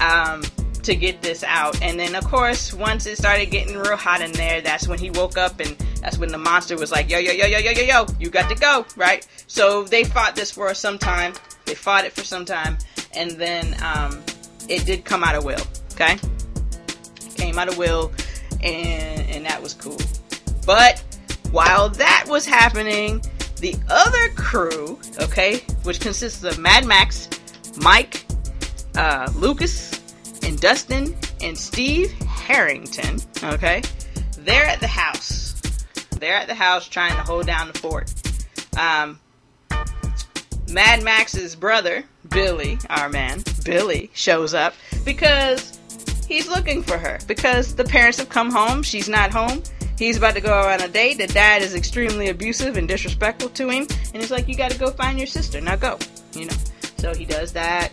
Um, to get this out. And then, of course, once it started getting real hot in there, that's when he woke up and that's when the monster was like, yo, yo, yo, yo, yo, yo, yo, you got to go, right? So they fought this for some time. They fought it for some time. And then um, it did come out of Will, okay? Came out of Will, and, and that was cool. But while that was happening, the other crew, okay, which consists of Mad Max, Mike, uh, Lucas, Dustin and Steve Harrington, okay, they're at the house. They're at the house trying to hold down the fort. Um, Mad Max's brother, Billy, our man, Billy, shows up because he's looking for her. Because the parents have come home, she's not home. He's about to go on a date. The dad is extremely abusive and disrespectful to him. And he's like, You gotta go find your sister. Now go. You know. So he does that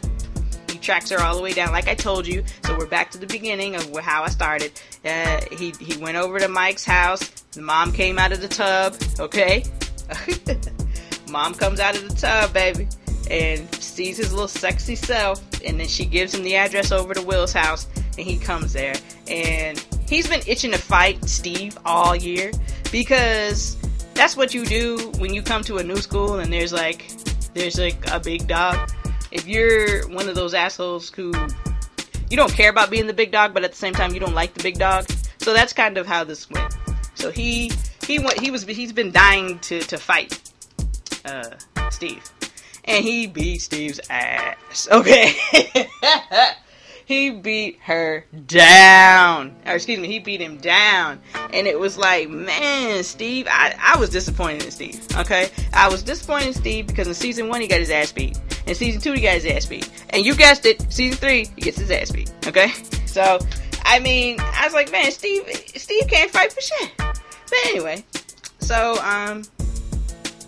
tracks her all the way down, like I told you. So we're back to the beginning of how I started. Uh, he he went over to Mike's house. The mom came out of the tub. Okay, mom comes out of the tub, baby, and sees his little sexy self. And then she gives him the address over to Will's house, and he comes there. And he's been itching to fight Steve all year because that's what you do when you come to a new school and there's like there's like a big dog if you're one of those assholes who you don't care about being the big dog, but at the same time you don't like the big dog. So that's kind of how this went. So he he went he was he's been dying to to fight uh, Steve, and he beat Steve's ass. Okay. he beat her down. Or excuse me, he beat him down. And it was like, man, Steve, I, I was disappointed in Steve. Okay? I was disappointed in Steve because in season one he got his ass beat. In season two he got his ass beat. And you guessed it, season three, he gets his ass beat. Okay? So I mean, I was like, man, Steve Steve can't fight for shit. But anyway, so um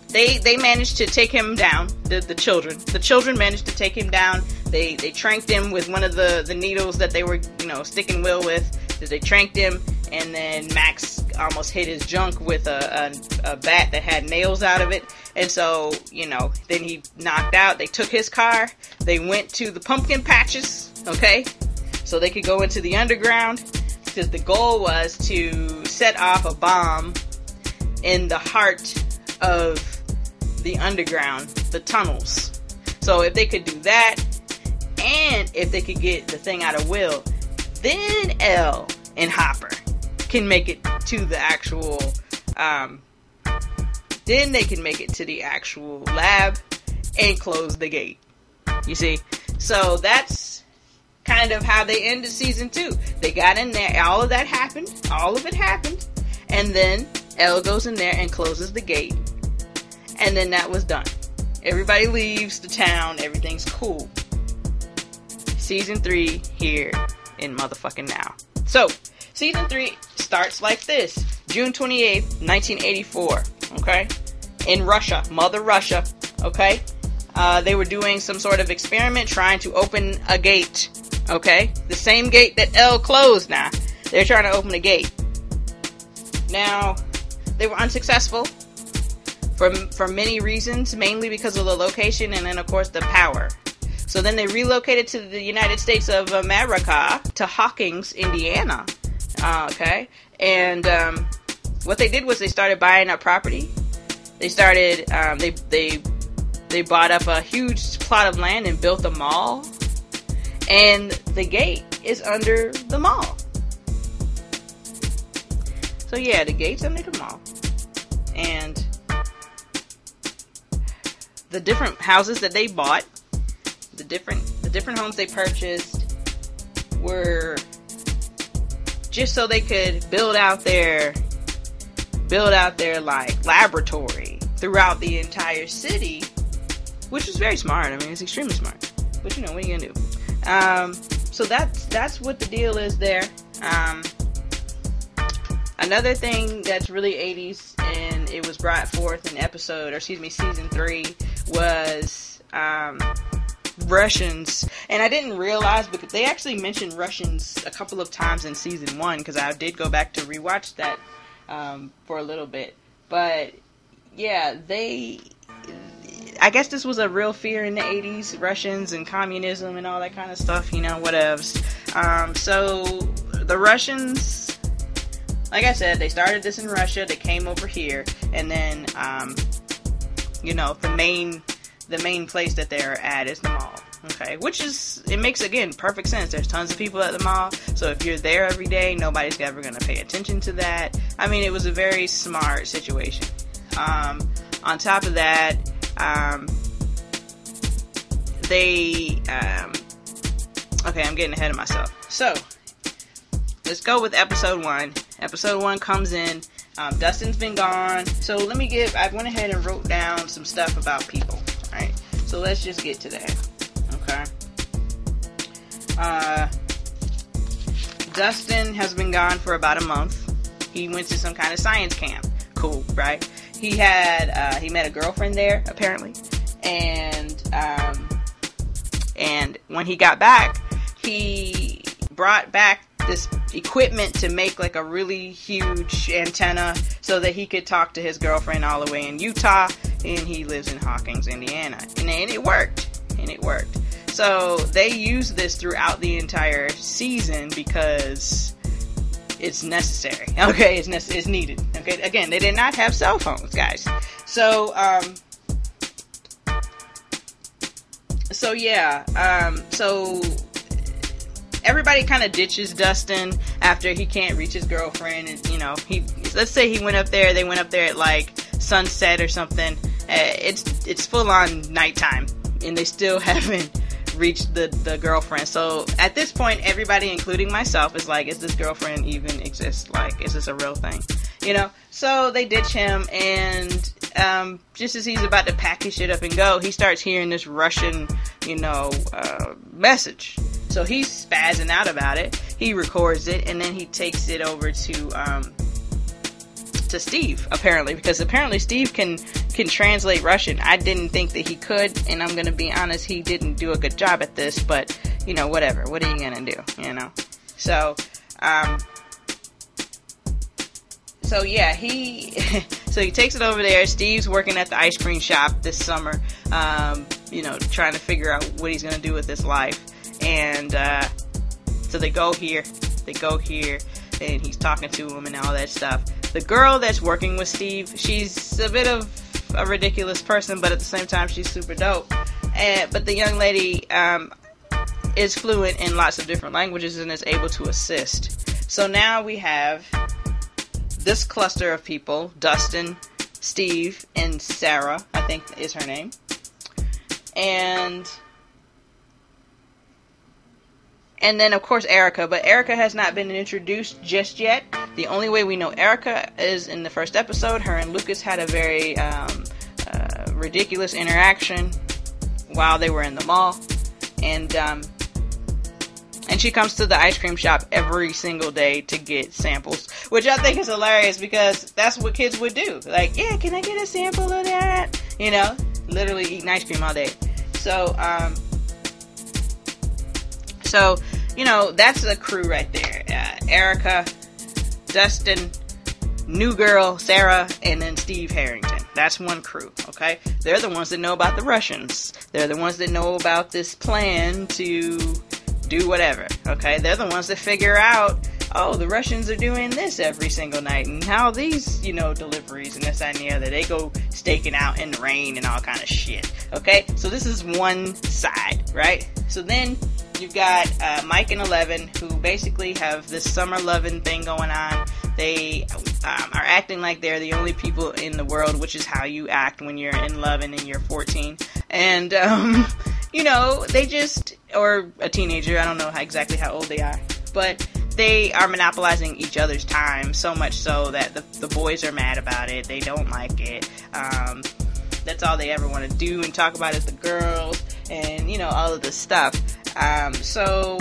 they they managed to take him down. The the children, the children managed to take him down. They they tranked him with one of the the needles that they were you know sticking Will with. They tranked him, and then Max almost hit his junk with a, a, a bat that had nails out of it. And so you know, then he knocked out. They took his car. They went to the pumpkin patches. Okay, so they could go into the underground because the goal was to set off a bomb in the heart of the underground, the tunnels. So if they could do that, and if they could get the thing out of Will, then El and Hopper can make it to the actual. Um, then they can make it to the actual lab and close the gate. You see, so that's kind of how they ended season two. They got in there, all of that happened, all of it happened, and then El goes in there and closes the gate, and then that was done. Everybody leaves the town, everything's cool. Season 3 here in motherfucking now. So, season 3 starts like this June 28th, 1984, okay? In Russia, Mother Russia, okay? Uh, they were doing some sort of experiment trying to open a gate, okay? The same gate that El closed now. They're trying to open a gate. Now, they were unsuccessful for, for many reasons, mainly because of the location and then, of course, the power. So then they relocated to the United States of America to Hawkins, Indiana. Uh, okay, and um, what they did was they started buying up property. They started um, they they they bought up a huge plot of land and built a mall. And the gate is under the mall. So yeah, the gate's under the mall. And the different houses that they bought, the different the different homes they purchased were just so they could build out their build out their like laboratory throughout the entire city, which is very smart. I mean, it's extremely smart. But you know, what are you gonna do? Um, so that's that's what the deal is there. Um, Another thing that's really 80s and it was brought forth in episode, or excuse me, season three was um, Russians. And I didn't realize because they actually mentioned Russians a couple of times in season one because I did go back to rewatch that um, for a little bit. But yeah, they. I guess this was a real fear in the 80s, Russians and communism and all that kind of stuff, you know, whatevs. Um, so the Russians like I said, they started this in Russia. They came over here, and then, um, you know, the main the main place that they're at is the mall. Okay, which is it makes again perfect sense. There's tons of people at the mall, so if you're there every day, nobody's ever going to pay attention to that. I mean, it was a very smart situation. Um, on top of that, um, they um, okay, I'm getting ahead of myself. So let's go with episode one. Episode one comes in. Um, Dustin's been gone. So let me give, I went ahead and wrote down some stuff about people. Alright. So let's just get to that. Okay. Uh, Dustin has been gone for about a month. He went to some kind of science camp. Cool, right? He had, uh, he met a girlfriend there, apparently. And, um, and when he got back, he brought back this equipment to make like a really huge antenna so that he could talk to his girlfriend all the way in Utah and he lives in Hawkins, Indiana. And, and it worked. And it worked. So they use this throughout the entire season because it's necessary. Okay, it's, ne- it's needed. Okay, again, they did not have cell phones, guys. So, um, so yeah, um, so everybody kind of ditches Dustin after he can't reach his girlfriend, and you know, he let's say he went up there, they went up there at like sunset or something. Uh, it's it's full on nighttime, and they still haven't reached the the girlfriend. So at this point, everybody, including myself, is like, is this girlfriend even exist? Like, is this a real thing? You know. So they ditch him, and um, just as he's about to pack his shit up and go, he starts hearing this Russian, you know, uh, message so he's spazzing out about it. He records it and then he takes it over to um, to Steve apparently because apparently Steve can can translate Russian. I didn't think that he could, and I'm gonna be honest, he didn't do a good job at this. But you know, whatever. What are you gonna do? You know. So, um, so yeah, he so he takes it over there. Steve's working at the ice cream shop this summer. Um, you know, trying to figure out what he's gonna do with his life and uh, so they go here, they go here, and he's talking to him and all that stuff. The girl that's working with Steve, she's a bit of a ridiculous person, but at the same time, she's super dope. And but the young lady um, is fluent in lots of different languages and is able to assist. So now we have this cluster of people: Dustin, Steve, and Sarah. I think is her name, and and then of course Erica, but Erica has not been introduced just yet. The only way we know Erica is in the first episode. Her and Lucas had a very um, uh, ridiculous interaction while they were in the mall, and um, and she comes to the ice cream shop every single day to get samples, which I think is hilarious because that's what kids would do. Like, yeah, can I get a sample of that? You know, literally eating ice cream all day. So, um, so you know, that's the crew right there. Uh, Erica, Dustin, New Girl, Sarah, and then Steve Harrington. That's one crew, okay? They're the ones that know about the Russians. They're the ones that know about this plan to do whatever. Okay, they're the ones that figure out, oh, the Russians are doing this every single night, and how these, you know, deliveries and this and the other, they go staking out in the rain and all kind of shit. Okay, so this is one side, right? So then you've got uh, Mike and Eleven, who basically have this summer loving thing going on. They um, are acting like they're the only people in the world, which is how you act when you're in love and you're 14. And um, you know, they just, or a teenager, I don't know how, exactly how old they are, but they are monopolizing each other's time so much so that the, the boys are mad about it. They don't like it. Um, that's all they ever want to do and talk about is the girls and, you know, all of this stuff. Um, so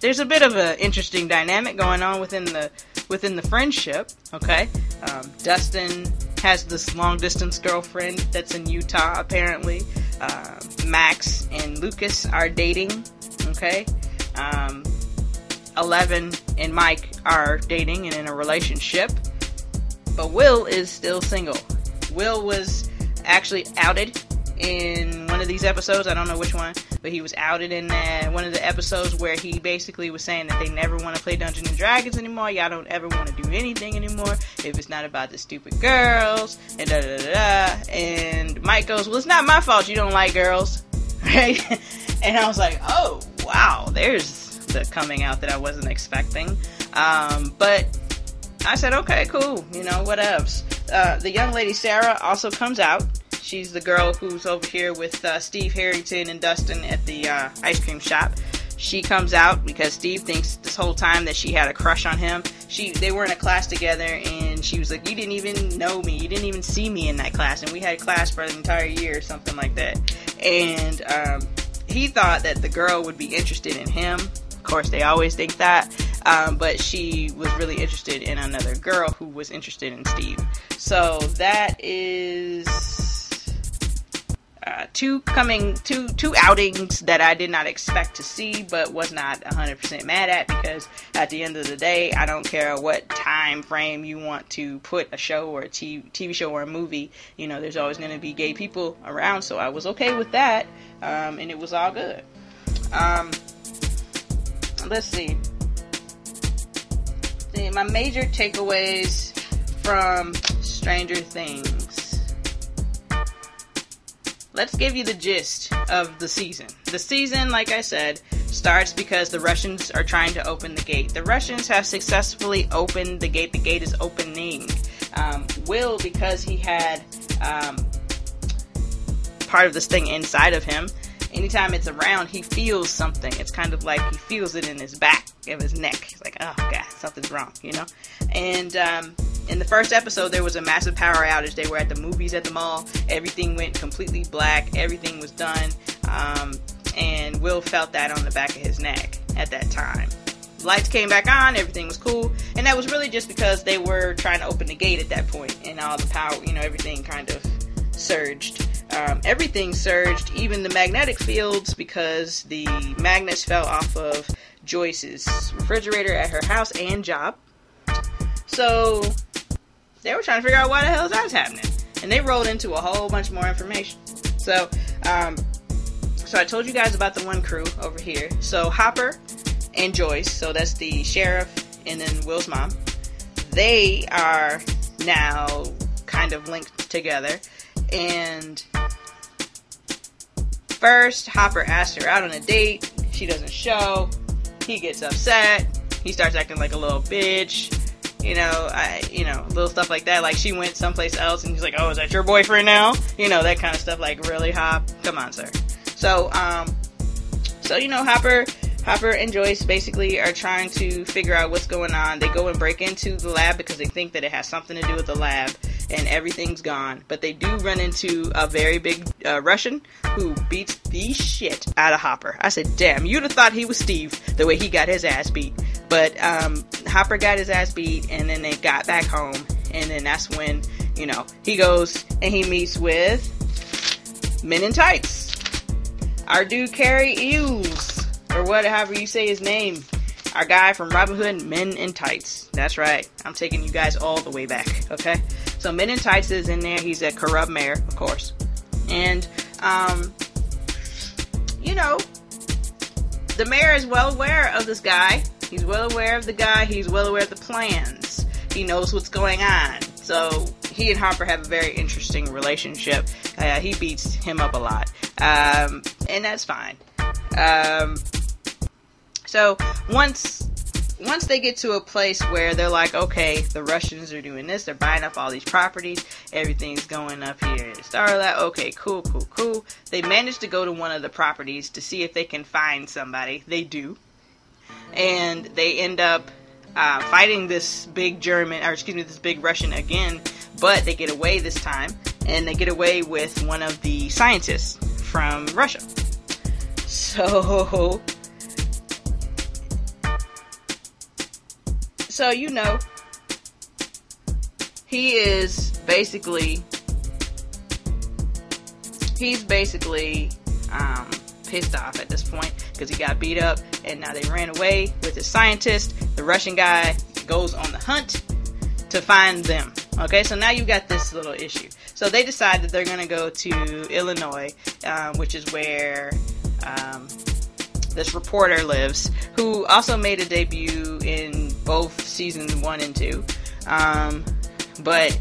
there's a bit of an interesting dynamic going on within the within the friendship. Okay, um, Dustin has this long distance girlfriend that's in Utah apparently. Uh, Max and Lucas are dating. Okay. Um, Eleven and Mike are dating and in a relationship. But Will is still single. Will was actually outed in one of these episodes. I don't know which one, but he was outed in uh, one of the episodes where he basically was saying that they never want to play Dungeons and Dragons anymore. Y'all don't ever want to do anything anymore if it's not about the stupid girls and da da da da. And Mike goes, "Well, it's not my fault you don't like girls." right? and I was like, oh, wow, there's the coming out that I wasn't expecting. Um, but I said, okay, cool, you know, what else? Uh, the young lady Sarah also comes out. She's the girl who's over here with uh, Steve Harrington and Dustin at the uh, ice cream shop. She comes out because Steve thinks this whole time that she had a crush on him. She they were in a class together and she was like, "You didn't even know me. You didn't even see me in that class." And we had class for an entire year or something like that and um, he thought that the girl would be interested in him. Of course, they always think that, um, but she was really interested in another girl who was interested in Steve. So that is uh, two coming two two outings that I did not expect to see, but was not 100% mad at because at the end of the day, I don't care what time frame you want to put a show or a TV, show or a movie. You know, there's always going to be gay people around, so I was okay with that, um, and it was all good. Um, let's see. see. My major takeaways from Stranger Things let's give you the gist of the season. The season, like I said, starts because the Russians are trying to open the gate. The Russians have successfully opened the gate. The gate is opening. Um, Will, because he had um, part of this thing inside of him, anytime it's around, he feels something. It's kind of like he feels it in his back of his neck. He's like, oh god, something's wrong, you know. And um, in the first episode, there was a massive power outage. They were at the movies at the mall. Everything went completely black. Everything was done. Um, and Will felt that on the back of his neck at that time. Lights came back on, everything was cool, and that was really just because they were trying to open the gate at that point. point, and all the power, you know, everything kind of surged. Um, everything surged, even the magnetic fields, because the magnets fell off of Joyce's refrigerator at her house and job. So they were trying to figure out why the hell that's happening. And they rolled into a whole bunch more information. So, um, so I told you guys about the one crew over here. So Hopper and Joyce, so that's the sheriff and then Will's mom. They are now kind of linked together. And first, Hopper asks her out on a date. She doesn't show. He gets upset. He starts acting like a little bitch you know, I, you know, little stuff like that. Like she went someplace else and he's like, oh, is that your boyfriend now? You know, that kind of stuff. Like really, Hop, come on, sir. So, um, so you know, Hopper, Hopper and Joyce basically are trying to figure out what's going on. They go and break into the lab because they think that it has something to do with the lab, and everything's gone. But they do run into a very big uh, Russian who beats the shit out of Hopper. I said, damn, you'd have thought he was Steve the way he got his ass beat. But um, Hopper got his ass beat, and then they got back home, and then that's when, you know, he goes and he meets with Men in Tights. Our dude Cary Elwes, or whatever you say his name. Our guy from Robin Hood, Men in Tights. That's right. I'm taking you guys all the way back, okay? So Men in Tights is in there. He's a corrupt mayor, of course. And, um, you know, the mayor is well aware of this guy. He's well aware of the guy. He's well aware of the plans. He knows what's going on. So he and Harper have a very interesting relationship. Uh, he beats him up a lot, um, and that's fine. Um, so once once they get to a place where they're like, okay, the Russians are doing this, they're buying up all these properties, everything's going up here in Starlight. Okay, cool, cool, cool. They manage to go to one of the properties to see if they can find somebody. They do, and they end up uh, fighting this big German, or excuse me, this big Russian again. But they get away this time, and they get away with one of the scientists from Russia. So So, you know, he is basically he's basically um, pissed off at this point because he got beat up and now they ran away with his scientist. The Russian guy goes on the hunt to find them. Okay, so now you've got this little issue. So they decide that they're going to go to Illinois, um, which is where um, this reporter lives, who also made a debut in both seasons one and two. Um, but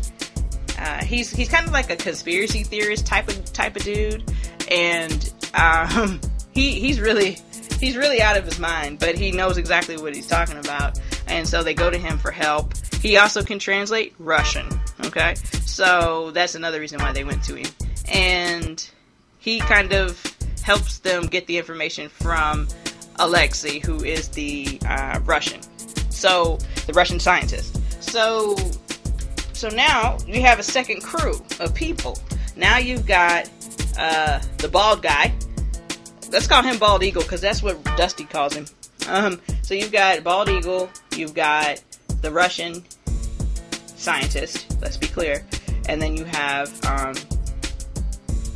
uh, he's he's kind of like a conspiracy theorist type of type of dude, and um, he he's really he's really out of his mind, but he knows exactly what he's talking about, and so they go to him for help. He also can translate Russian. Okay, so that's another reason why they went to him, and he kind of helps them get the information from Alexei, who is the uh, Russian. So the Russian scientist. So so now you have a second crew of people. Now you've got uh, the bald guy. Let's call him Bald Eagle because that's what Dusty calls him. Um, so you've got Bald Eagle. You've got the Russian scientist. Let's be clear. And then you have um,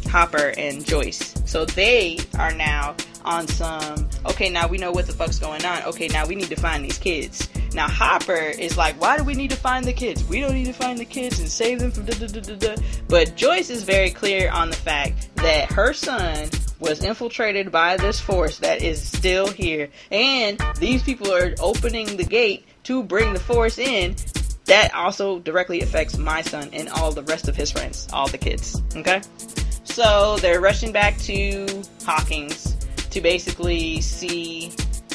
Hopper and Joyce. So they are now on some, okay, now we know what the fuck's going on. Okay, now we need to find these kids. Now Hopper is like, why do we need to find the kids? We don't need to find the kids and save them from da da da da. But Joyce is very clear on the fact that her son was infiltrated by this force that is still here, and these people are opening the gate to bring the force in. That also directly affects my son and all the rest of his friends, all the kids. Okay? So they're rushing back to Hawkins to basically see,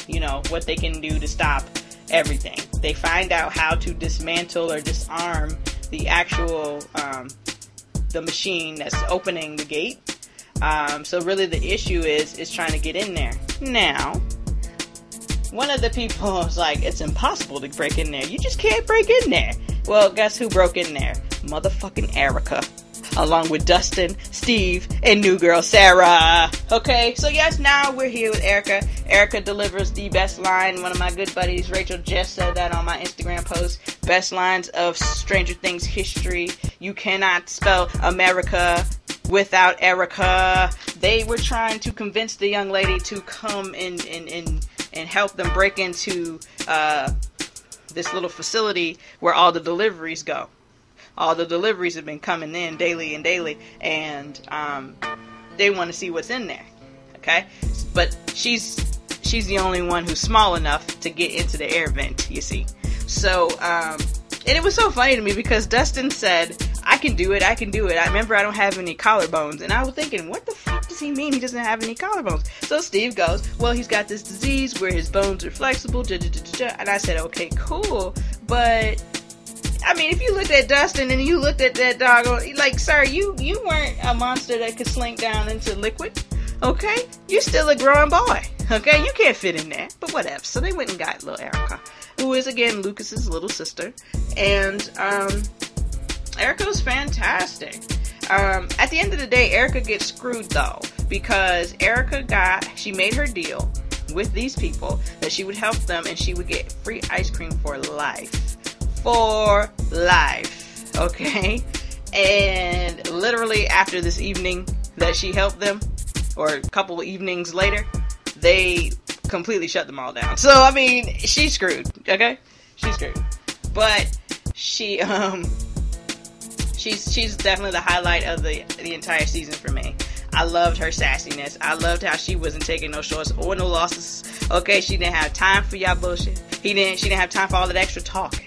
you know, what they can do to stop everything. They find out how to dismantle or disarm the actual um, the machine that's opening the gate. Um, so really, the issue is is trying to get in there. Now, one of the people is like, "It's impossible to break in there. You just can't break in there." Well, guess who broke in there? Motherfucking Erica along with Dustin, Steve, and new girl Sarah. Okay, so yes, now we're here with Erica. Erica delivers the best line. One of my good buddies, Rachel, just said that on my Instagram post. Best lines of Stranger Things history. You cannot spell America without Erica. They were trying to convince the young lady to come and and and, and help them break into uh, this little facility where all the deliveries go all the deliveries have been coming in daily and daily, and um, they want to see what's in there. Okay, but she's she's the only one who's small enough to get into the air vent. You see, so um, and it was so funny to me because Dustin said, "I can do it. I can do it." I remember I don't have any collarbones, and I was thinking, "What the fuck does he mean? He doesn't have any collarbones?" So Steve goes, "Well, he's got this disease where his bones are flexible." And I said, "Okay, cool, but." I mean, if you looked at Dustin and you looked at that dog, like, sir, you you weren't a monster that could slink down into liquid. Okay? you're still a growing boy. Okay? You can't fit in there. But whatever. So they went and got little Erica, who is again Lucas's little sister. And um Erica was fantastic. Um, at the end of the day, Erica gets screwed though because Erica got she made her deal with these people that she would help them and she would get free ice cream for life. For life. Okay? And literally after this evening that she helped them, or a couple of evenings later, they completely shut them all down. So I mean, she's screwed, okay? She's screwed. But she um she's she's definitely the highlight of the the entire season for me. I loved her sassiness. I loved how she wasn't taking no shorts or no losses. Okay, she didn't have time for y'all bullshit. He didn't. She didn't have time for all that extra talking.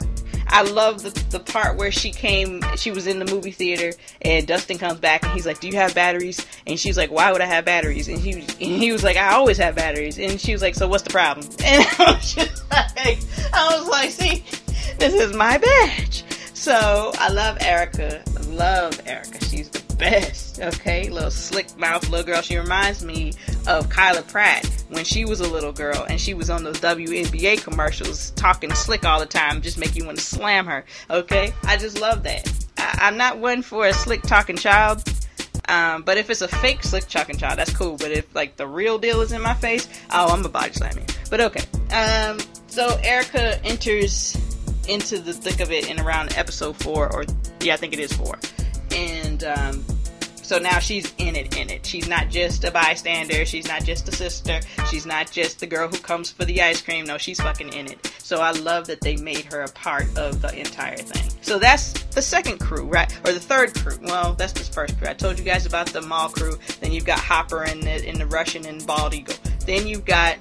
I love the, the part where she came, she was in the movie theater, and Dustin comes back and he's like, "Do you have batteries?" And she's like, "Why would I have batteries?" And he and he was like, "I always have batteries." And she was like, "So what's the problem?" And I was just like, I was like, "See, this is my badge." So I love Erica. Love Erica. She's the best. Okay, little slick mouth little girl. She reminds me of Kyla Pratt when she was a little girl and she was on those WNBA commercials talking slick all the time, just make you want to slam her. Okay, I just love that. I, am not one for a slick talking child. Um, but if it's a fake slick talking child, that's cool. But if like the real deal is in my face, oh, I'm a body slamming. But okay. Um, so Erica enters into the thick of it in around episode four, or yeah, I think it is four. And um, so now she's in it, in it. She's not just a bystander. She's not just a sister. She's not just the girl who comes for the ice cream. No, she's fucking in it. So I love that they made her a part of the entire thing. So that's the second crew, right? Or the third crew. Well, that's the first crew. I told you guys about the mall crew. Then you've got Hopper and the, and the Russian and Bald Eagle. Then you've got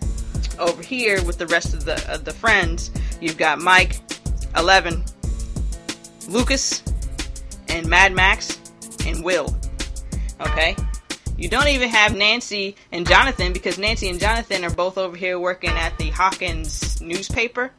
over here with the rest of the of the friends. You've got Mike, Eleven, Lucas, and Mad Max, and Will. Okay? You don't even have Nancy and Jonathan because Nancy and Jonathan are both over here working at the Hawkins newspaper.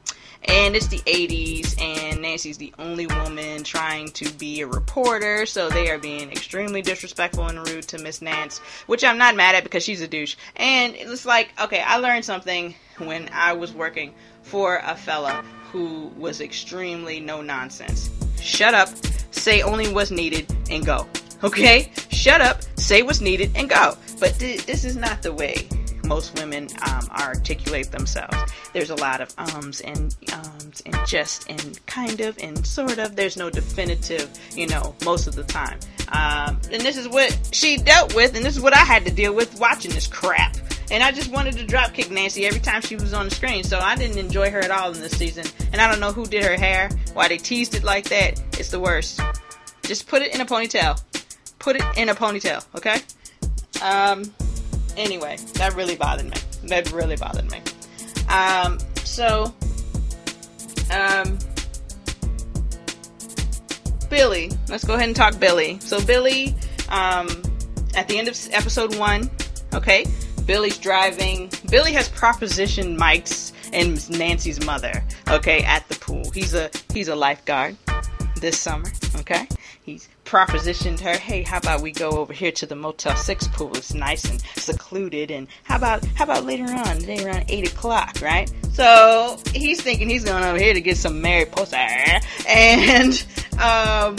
And it's the 80s, and Nancy's the only woman trying to be a reporter, so they are being extremely disrespectful and rude to Miss Nance, which I'm not mad at because she's a douche. And it's like, okay, I learned something when I was working for a fella who was extremely no nonsense. Shut up, say only what's needed, and go. Okay? Shut up, say what's needed, and go. But th- this is not the way most women um, articulate themselves. There's a lot of ums and ums and just and kind of and sort of. There's no definitive, you know, most of the time. Um, and this is what she dealt with, and this is what I had to deal with watching this crap. And I just wanted to drop kick Nancy every time she was on the screen, so I didn't enjoy her at all in this season. And I don't know who did her hair, why they teased it like that. It's the worst. Just put it in a ponytail. Put it in a ponytail, okay? Um, anyway, that really bothered me. That really bothered me. Um, so, um, Billy. Let's go ahead and talk Billy. So Billy, um, at the end of episode one, okay, Billy's driving. Billy has propositioned Mike's and Nancy's mother, okay, at the pool. He's a he's a lifeguard this summer, okay? He's propositioned her, hey, how about we go over here to the Motel Six pool? It's nice and secluded, and how about how about later on today around eight o'clock, right? So he's thinking he's going over here to get some married pussy, and um,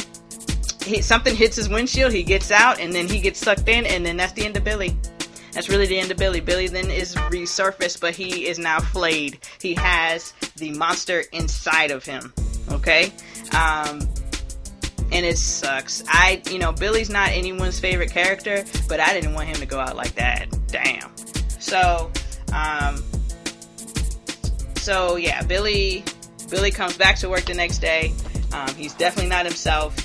he, something hits his windshield. He gets out, and then he gets sucked in, and then that's the end of Billy. That's really the end of Billy. Billy then is resurfaced, but he is now flayed. He has the monster inside of him. Okay? Um, and it sucks. I, you know, Billy's not anyone's favorite character, but I didn't want him to go out like that. Damn. So, um, so yeah, Billy, Billy comes back to work the next day. Um, he's definitely not himself.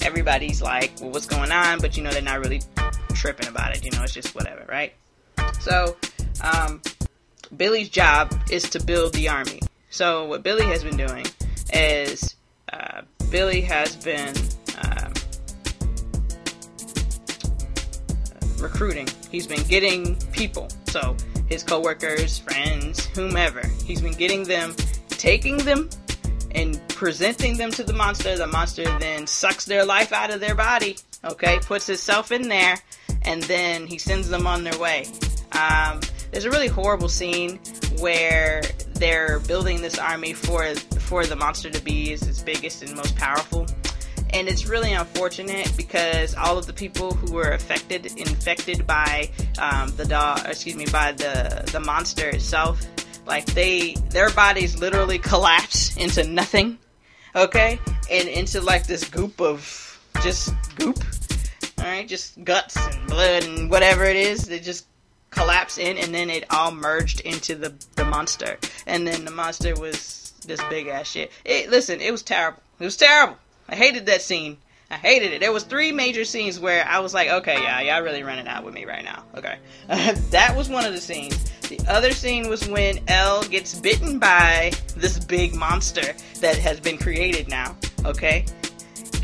Everybody's like, well, what's going on? But you know, they're not really tripping about it. You know, it's just whatever, right? So, um, Billy's job is to build the army. So, what Billy has been doing is uh, Billy has been um, recruiting. He's been getting people. So, his coworkers, friends, whomever. He's been getting them, taking them, and presenting them to the monster. The monster then sucks their life out of their body. Okay, puts itself in there and then he sends them on their way. Um, there's a really horrible scene where they're building this army for for the monster to be its biggest and most powerful. And it's really unfortunate because all of the people who were affected, infected by um, the dog, excuse me, by the the monster itself, like they, their bodies literally collapse into nothing, okay, and into like this goop of just goop, all right, just guts and blood and whatever it is. They just collapse in, and then it all merged into the the monster, and then the monster was this big ass shit. It, listen, it was terrible. It was terrible. I hated that scene. I hated it. There was three major scenes where I was like, okay, yeah, y'all really running out with me right now. Okay, that was one of the scenes. The other scene was when El gets bitten by this big monster that has been created now. Okay,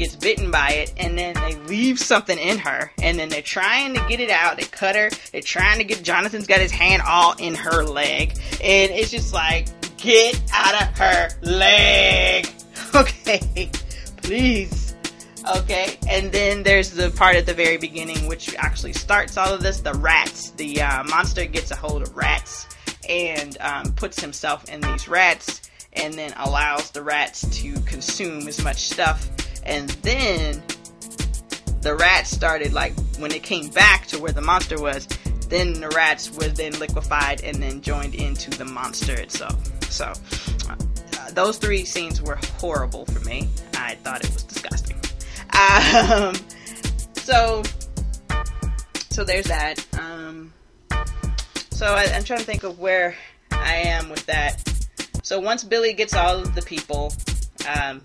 gets bitten by it, and then they leave something in her, and then they're trying to get it out. They cut her. They're trying to get. Jonathan's got his hand all in her leg, and it's just like, get out of her leg. Okay, please. Okay, and then there's the part at the very beginning which actually starts all of this. The rats. The uh, monster gets a hold of rats and um, puts himself in these rats, and then allows the rats to consume as much stuff and then the rats started like when it came back to where the monster was then the rats were then liquefied and then joined into the monster itself. So uh, those three scenes were horrible for me. I thought it was disgusting. Um, so so there's that. Um, so I, i'm trying to think of where i am with that. So once billy gets all of the people um,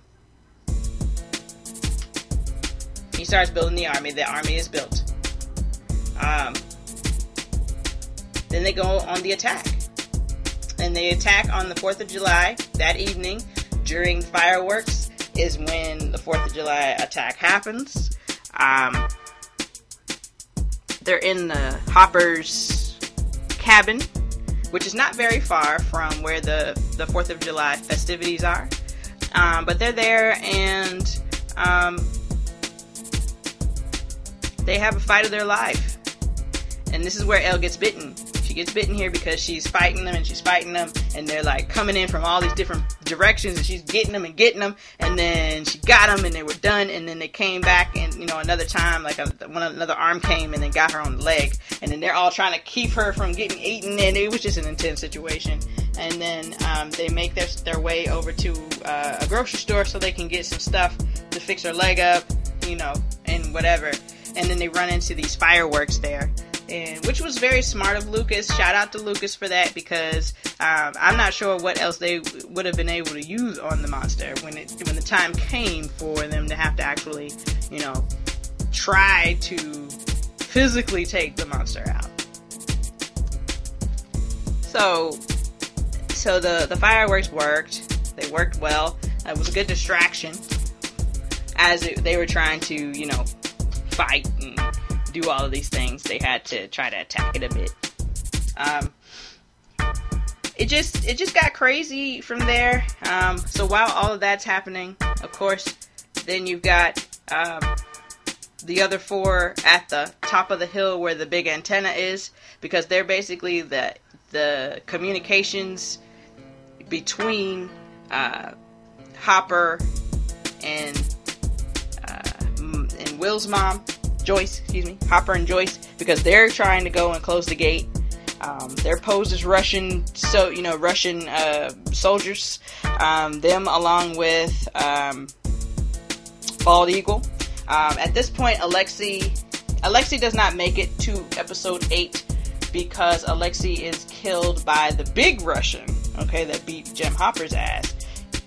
he starts building the army. The army is built. Um, then they go on the attack. And they attack on the 4th of July that evening during fireworks is when the 4th of July attack happens. Um, they're in the Hopper's cabin, which is not very far from where the, the 4th of July festivities are. Um, but they're there and um, they have a fight of their life. And this is where El gets bitten. She gets bitten here because she's fighting them and she's fighting them, and they're like coming in from all these different directions, and she's getting them and getting them, and then she got them and they were done, and then they came back, and you know another time like a, one another arm came and then got her on the leg, and then they're all trying to keep her from getting eaten, and it was just an intense situation. And then um, they make their their way over to uh, a grocery store so they can get some stuff to fix her leg up, you know, and whatever and then they run into these fireworks there. And which was very smart of Lucas. Shout out to Lucas for that because um, I'm not sure what else they would have been able to use on the monster when it when the time came for them to have to actually, you know, try to physically take the monster out. So, so the the fireworks worked. They worked well. It was a good distraction as it, they were trying to, you know, fight and do all of these things, they had to try to attack it a bit. Um, it just it just got crazy from there. Um, so while all of that's happening, of course, then you've got um, the other four at the top of the hill where the big antenna is, because they're basically the the communications between uh, Hopper and and Will's mom, Joyce, excuse me, Hopper and Joyce, because they're trying to go and close the gate. Um, they're posed as Russian, so you know, Russian uh, soldiers. Um, them along with um, Bald Eagle. Um, at this point, Alexei, Alexei does not make it to episode eight because Alexei is killed by the big Russian, okay, that beat Jim Hopper's ass.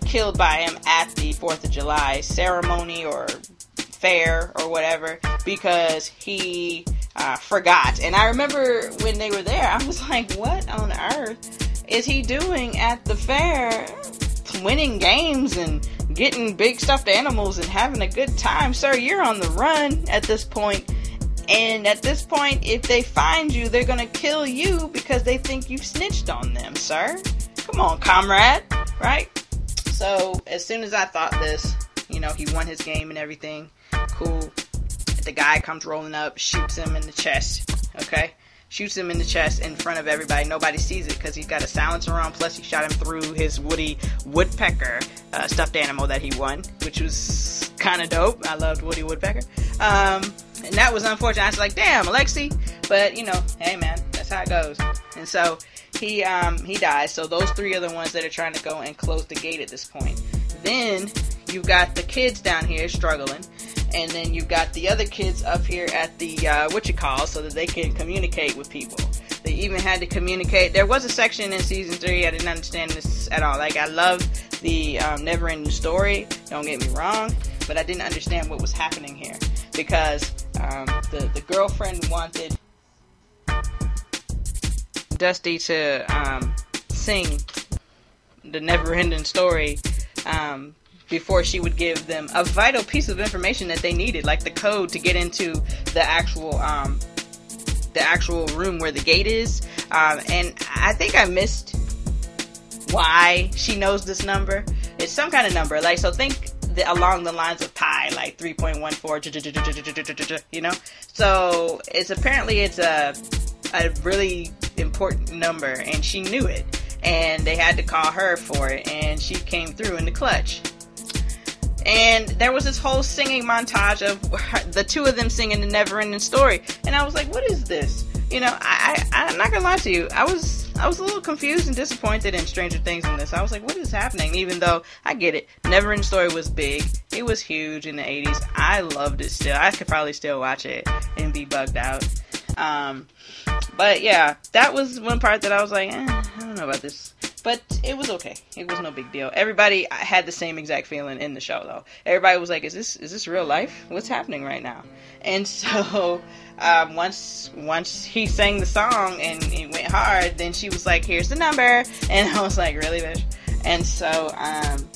Killed by him at the Fourth of July ceremony or fair or whatever because he uh, forgot. And I remember when they were there, I was like, what on earth is he doing at the fair? Winning games and getting big stuffed animals and having a good time. Sir, you're on the run at this point. And at this point, if they find you, they're gonna kill you because they think you've snitched on them, sir. Come on, comrade, right? So, as soon as I thought this, you know, he won his game and everything, cool. The guy comes rolling up, shoots him in the chest. Okay, shoots him in the chest in front of everybody. Nobody sees it because he's got a silencer on. Plus, he shot him through his Woody Woodpecker uh, stuffed animal that he won, which was kind of dope. I loved Woody Woodpecker. Um, and that was unfortunate. I was like, damn, Alexei. But you know, hey man, that's how it goes. And so he um, he dies. So those three are the ones that are trying to go and close the gate at this point. Then you've got the kids down here struggling and then you've got the other kids up here at the uh, what you call so that they can communicate with people. They even had to communicate. There was a section in season three. I didn't understand this at all. Like I love the um, never-ending story. Don't get me wrong, but I didn't understand what was happening here because um, the the girlfriend wanted Dusty to um, sing the never-ending story um, before she would give them a vital piece of information that they needed, like the code to get into the actual um, the actual room where the gate is. Um, and I think I missed why she knows this number. It's some kind of number, like so. Think along the lines of pi, like three point one four, you know. So it's apparently it's a a really important number, and she knew it. And they had to call her for it, and she came through in the clutch and there was this whole singing montage of the two of them singing the never ending story. And i was like what is this? You know I, I i'm not gonna lie to you. I was i was a little confused and disappointed in stranger things in this. I was like what is happening? Even though i get it never ending story was big. It was huge in the 80s i loved it still. I could probably still watch it and be bugged out. Um but yeah that was one part that i was like eh, i don't know about this but it was okay. It was no big deal. Everybody had the same exact feeling in the show, though. Everybody was like, "Is this is this real life? What's happening right now?" And so um, once once he sang the song and it went hard, then she was like, "Here's the number," and I was like, "Really, bitch?" And so um,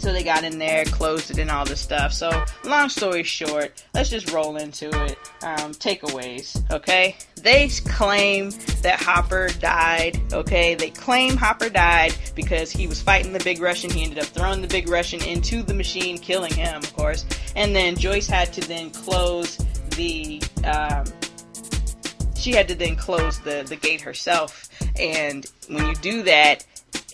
so they got in there, closed it, and all this stuff. So, long story short, let's just roll into it. Um, takeaways, okay? They claim that Hopper died, okay? They claim Hopper died because he was fighting the big Russian. He ended up throwing the big Russian into the machine, killing him, of course. And then Joyce had to then close the. Um, she had to then close the, the gate herself. And when you do that,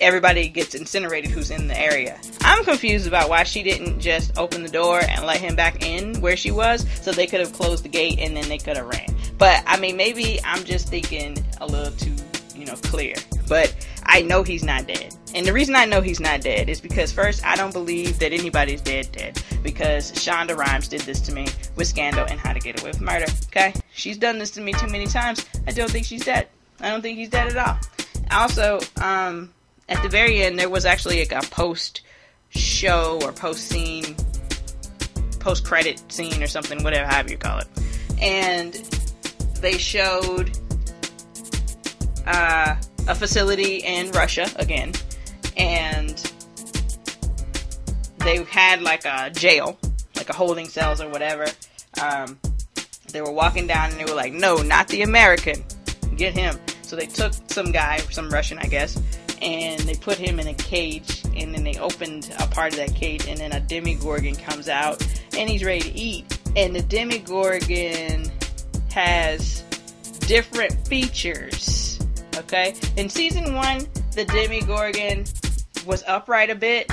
everybody gets incinerated who's in the area. I'm confused about why she didn't just open the door and let him back in where she was so they could have closed the gate and then they could have ran. But I mean, maybe I'm just thinking a little too, you know, clear. But I know he's not dead. And the reason I know he's not dead is because first, I don't believe that anybody's dead dead. Because Shonda Rhimes did this to me with Scandal and How to Get Away with Murder. Okay? She's done this to me too many times. I don't think she's dead. I don't think he's dead at all. Also, um, at the very end, there was actually like a post show or post scene, post credit scene or something, whatever, however you call it. And they showed uh, a facility in Russia again, and they had like a jail, like a holding cells or whatever. Um, they were walking down and they were like, no, not the American. Get him. So they took some guy, some Russian, I guess, and they put him in a cage and then they opened a part of that cage and then a demogorgon comes out and he's ready to eat. And the demogorgon has different features okay? In season one the demogorgon was upright a bit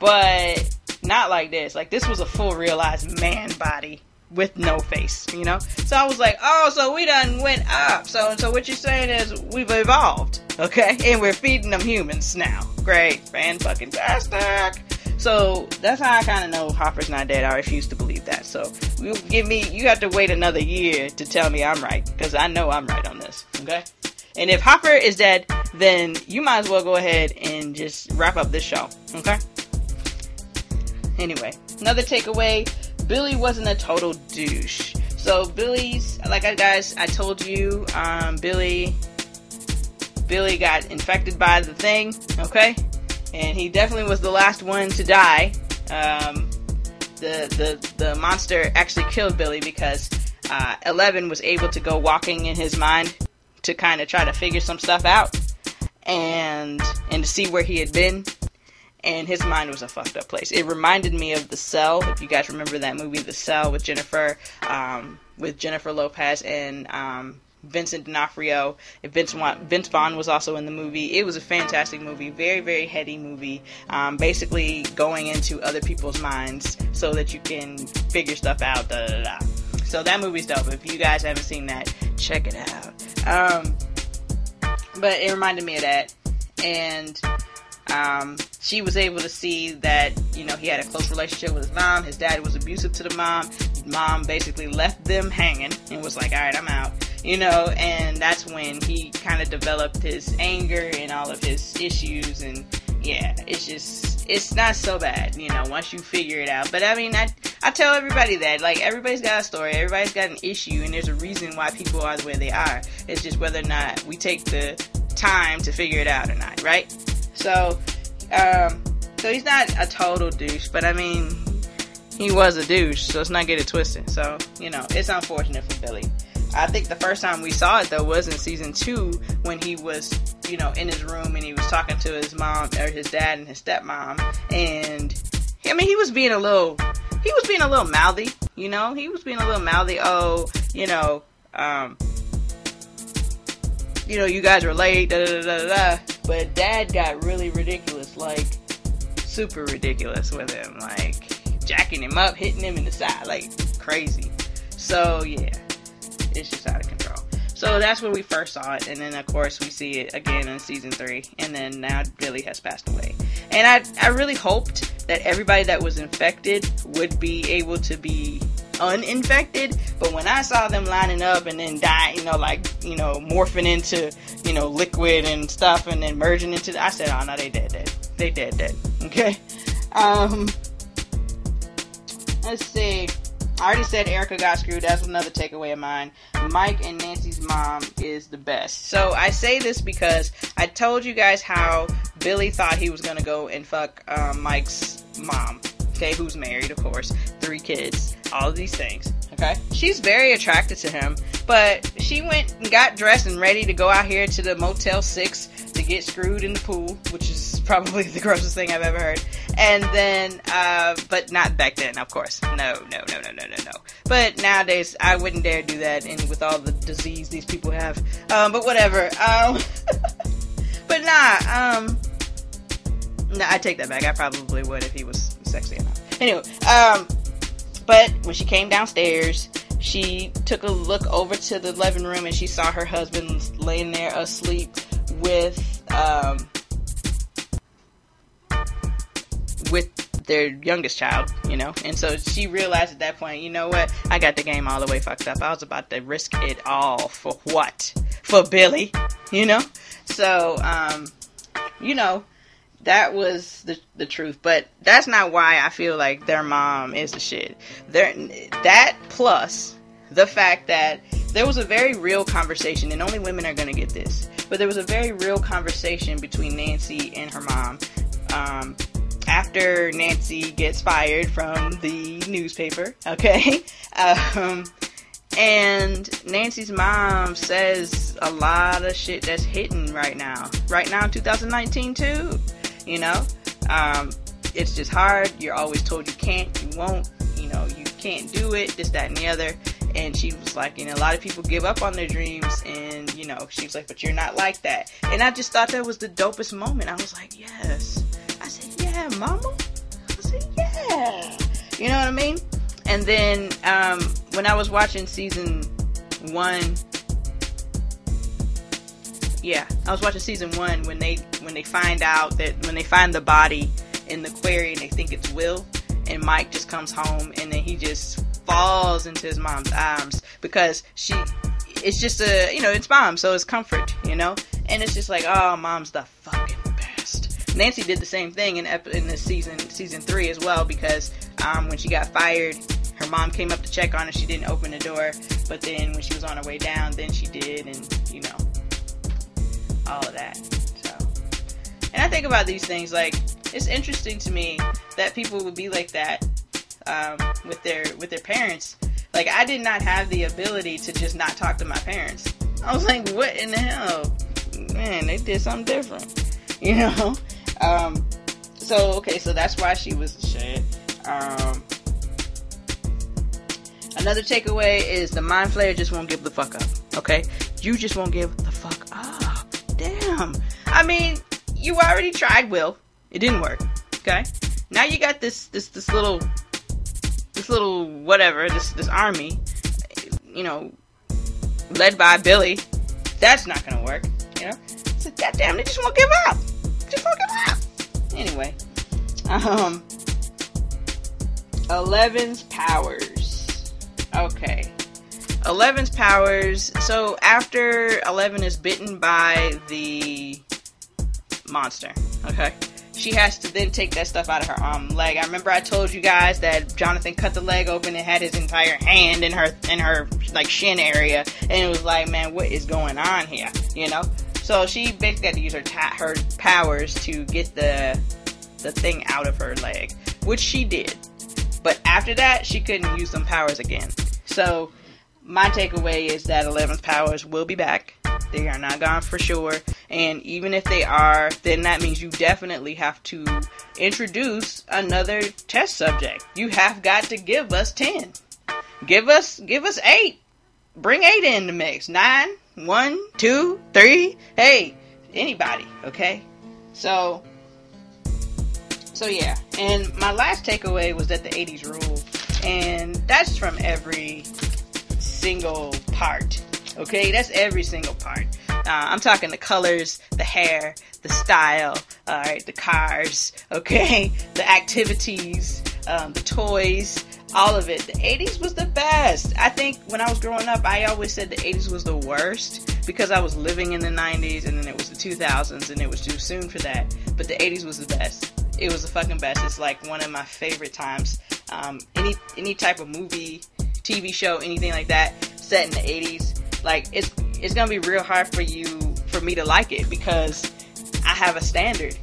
but not like this. Like this was a full realized man body with no face, you know? So I was like, oh, so we done went up. So, so what you're saying is we've evolved, okay? And we're feeding them humans now. Great. Fan fucking tastic. So that's how I kind of know Hopper's not dead. I refuse to believe that. So you give me, you have to wait another year to tell me I'm right because I know I'm right on this. Okay. And if Hopper is dead, then you might as well go ahead and just wrap up this show. Okay. Anyway, another takeaway Billy wasn't a total douche. So Billy's like I guys I told you, um, Billy Billy got infected by the thing, okay? And he definitely was the last one to die. Um, the the the monster actually killed Billy because uh, Eleven was able to go walking in his mind to kind of try to figure some stuff out and and to see where he had been and his mind was a fucked up place. It reminded me of The Cell, if you guys remember that movie, The Cell, with Jennifer, um, with Jennifer Lopez and um, Vincent D'Onofrio. Vince, Vince Vaughn was also in the movie. It was a fantastic movie, very, very heady movie. Um, basically, going into other people's minds so that you can figure stuff out. Da, da, da. So that movie's dope. If you guys haven't seen that, check it out. Um, but it reminded me of that, and um, she was able to see that you know he had a close relationship with his mom. His dad was abusive to the mom. Mom basically left them hanging and was like, "All right, I'm out." You know, and that's when he kind of developed his anger and all of his issues, and yeah, it's just it's not so bad, you know, once you figure it out. But I mean, I I tell everybody that like everybody's got a story, everybody's got an issue, and there's a reason why people are the way they are. It's just whether or not we take the time to figure it out or not, right? So, um, so he's not a total douche, but I mean, he was a douche, so let's not get it twisted. So, you know, it's unfortunate for Billy. I think the first time we saw it though was in season two when he was, you know, in his room and he was talking to his mom or his dad and his stepmom, and I mean, he was being a little, he was being a little mouthy, you know, he was being a little mouthy. Oh, you know, um, you know, you guys were late, da da da da. But dad got really ridiculous, like super ridiculous with him, like jacking him up, hitting him in the side, like crazy. So yeah, it's just out of control. So that's when we first saw it, and then of course we see it again in season three, and then now Billy has passed away. And I, I really hoped that everybody that was infected would be able to be uninfected. But when I saw them lining up and then dying, you know, like, you know, morphing into, you know, liquid and stuff and then merging into, the, I said, oh no, they dead, dead. They dead, dead. Okay. Um, let's see. I already said Erica got screwed. That's another takeaway of mine. Mike and Nancy's mom is the best. So I say this because I told you guys how Billy thought he was gonna go and fuck um, Mike's mom okay, who's married, of course, three kids, all of these things, okay? She's very attracted to him, but she went and got dressed and ready to go out here to the Motel 6 to get screwed in the pool, which is probably the grossest thing I've ever heard. And then, uh, but not back then, of course. No, no, no, no, no, no, no. But nowadays, I wouldn't dare do that, and with all the disease these people have. Um, but whatever. Um, but nah, um, no, I take that back. I probably would if he was sexy enough. Anyway, um, but when she came downstairs, she took a look over to the living room and she saw her husband laying there asleep with um, with their youngest child, you know. And so she realized at that point, you know what? I got the game all the way fucked up. I was about to risk it all for what? For Billy, you know? So, um, you know, that was the the truth. But that's not why I feel like their mom is the shit. There, that plus the fact that there was a very real conversation, and only women are gonna get this. But there was a very real conversation between Nancy and her mom. Um, after Nancy gets fired from the newspaper, okay? Um, and Nancy's mom says a lot of shit that's hitting right now. Right now in 2019 too you know? Um, it's just hard. You're always told you can't, you won't, you know, you can't do it, this, that, and the other. And she was like, you know, a lot of people give up on their dreams, and, you know, she was like, but you're not like that. And I just thought that was the dopest moment. I was like, yes. I said, yeah, mama. I said, yeah. You know what I mean? And then um, when I was watching season one, yeah, I was watching season one when they when they find out that when they find the body in the quarry and they think it's Will, and Mike just comes home and then he just falls into his mom's arms because she it's just a you know it's mom so it's comfort you know and it's just like oh mom's the fucking best nancy did the same thing in in this season season three as well because um, when she got fired her mom came up to check on her she didn't open the door but then when she was on her way down then she did and you know all of that. And I think about these things like it's interesting to me that people would be like that um, with their with their parents. Like I did not have the ability to just not talk to my parents. I was like, what in the hell? Man, they did something different, you know. Um, so okay, so that's why she was shit. Um, another takeaway is the mind flayer just won't give the fuck up. Okay, you just won't give the fuck up. Damn. I mean, you already tried, Will. It didn't work. Okay. Now you got this this this little this little whatever this this army, you know, led by Billy. That's not gonna work. You know. So goddamn, they just won't give up. Just won't give up. Anyway, um, Eleven's powers. Okay. Eleven's powers. So after Eleven is bitten by the monster, okay, she has to then take that stuff out of her um leg. I remember I told you guys that Jonathan cut the leg open and had his entire hand in her in her like shin area, and it was like, man, what is going on here? You know. So she basically had to use her ta- her powers to get the the thing out of her leg, which she did. But after that, she couldn't use them powers again. So my takeaway is that 11th powers will be back. They are not gone for sure. And even if they are, then that means you definitely have to introduce another test subject. You have got to give us 10. Give us give us 8. Bring 8 in the mix. 9, one, two, three. Hey, anybody, okay? So, so yeah. And my last takeaway was that the 80s rule. And that's from every single part, okay? That's every single part. Uh, I'm talking the colors, the hair, the style, alright, the cars, okay? The activities, um, the toys, all of it. The 80s was the best. I think when I was growing up, I always said the 80s was the worst because I was living in the 90s and then it was the 2000s and it was too soon for that. But the 80s was the best. It was the fucking best. It's like one of my favorite times. Um, any any type of movie, TV show, anything like that set in the 80s, like it's it's gonna be real hard for you for me to like it because I have a standard.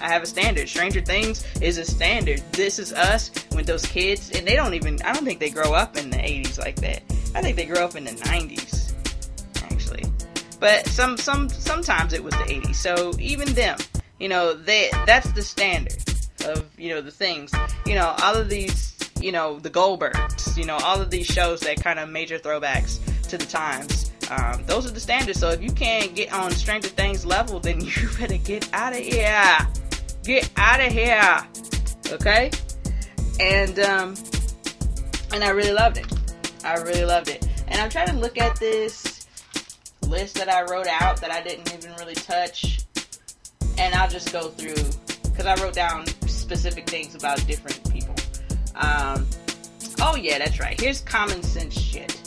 I have a standard. Stranger Things is a standard. This is us when those kids, and they don't even, I don't think they grow up in the 80s like that. I think they grow up in the 90s, actually. But some, some, sometimes it was the 80s. So even them, you know, they, that's the standard of, you know, the things. You know, all of these, you know, the Goldbergs, you know, all of these shows that kind of major throwbacks to the times. Um, those are the standards. So if you can't get on Stranger Things level, then you better get out of here. Get out of here. Okay? And um and I really loved it. I really loved it. And I'm trying to look at this list that I wrote out that I didn't even really touch. And I'll just go through because I wrote down specific things about different people. Um, oh yeah, that's right. Here's common sense shit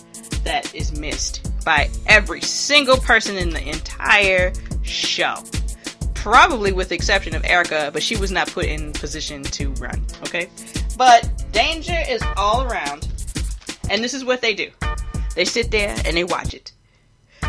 that is missed by every single person in the entire show probably with the exception of Erica, but she was not put in position to run. Okay, but danger is all around, and this is what they do: they sit there and they watch it,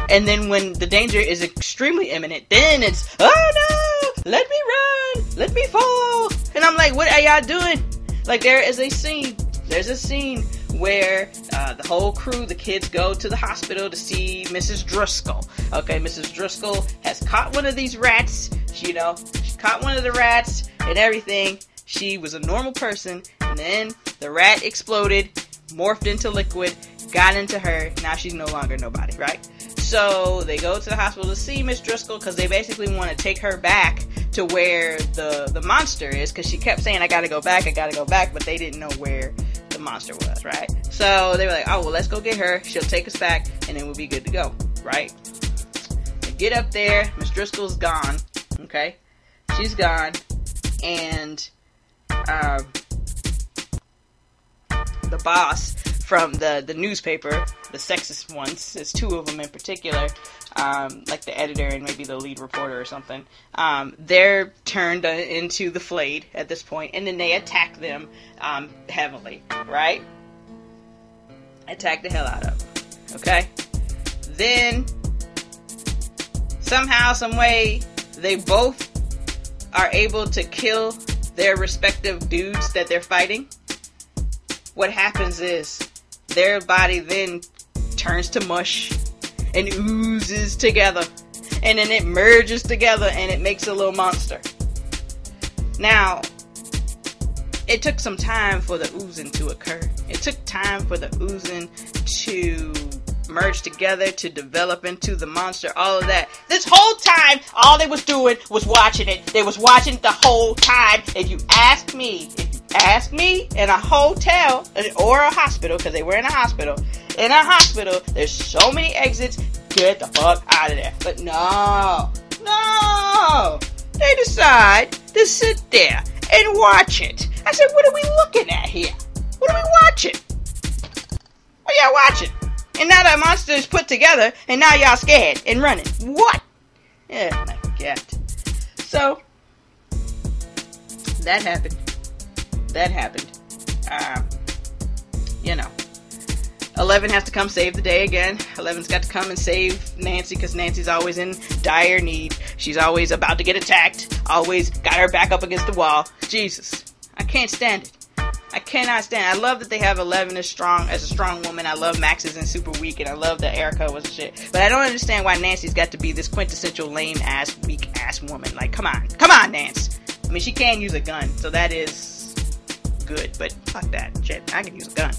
and then when the danger is extremely imminent, then it's oh no, let me run, let me fall, and I'm like, what are y'all doing? Like there is a scene. There's a scene where uh, the whole crew, the kids, go to the hospital to see Mrs. Driscoll. Okay, Mrs. Driscoll has caught one of these rats. She, you know, she caught one of the rats and everything. She was a normal person, and then the rat exploded, morphed into liquid, got into her. Now she's no longer nobody, right? So they go to the hospital to see Miss Driscoll because they basically want to take her back to where the the monster is because she kept saying I gotta go back, I gotta go back, but they didn't know where the monster was, right? So they were like, oh well, let's go get her. She'll take us back, and then we'll be good to go, right? They get up there, Miss Driscoll's gone. Okay, she's gone, and um, the boss from the the newspaper, the sexist ones, there's two of them in particular, um, like the editor and maybe the lead reporter or something. Um, they're turned into the flayed at this point, and then they attack them um, heavily, right? Attack the hell out of them. Okay. Then somehow, some way, they both are able to kill their respective dudes that they're fighting. What happens is their body then turns to mush and oozes together. And then it merges together and it makes a little monster. Now, it took some time for the oozing to occur. It took time for the oozing to merge together to develop into the monster, all of that. This whole time, all they was doing was watching it. They was watching the whole time. If you ask me, if ask me in a hotel uh, or a hospital, because they were in a hospital, in a hospital, there's so many exits, get the fuck out of there. But no, no, they decide to sit there and watch it. I said, what are we looking at here? What are we watching? What y'all watching? And now that monster is put together, and now y'all scared and running. What? Yeah, I forget. So, that happened. That happened. Um, you know. Eleven has to come save the day again. Eleven's got to come and save Nancy because Nancy's always in dire need. She's always about to get attacked. Always got her back up against the wall. Jesus, I can't stand it. I cannot stand. I love that they have Eleven as strong as a strong woman. I love Max is in super weak, and I love that Erica was shit. But I don't understand why Nancy's got to be this quintessential lame ass, weak ass woman. Like, come on, come on, Nance. I mean, she can use a gun, so that is good. But fuck that shit. I can use a gun.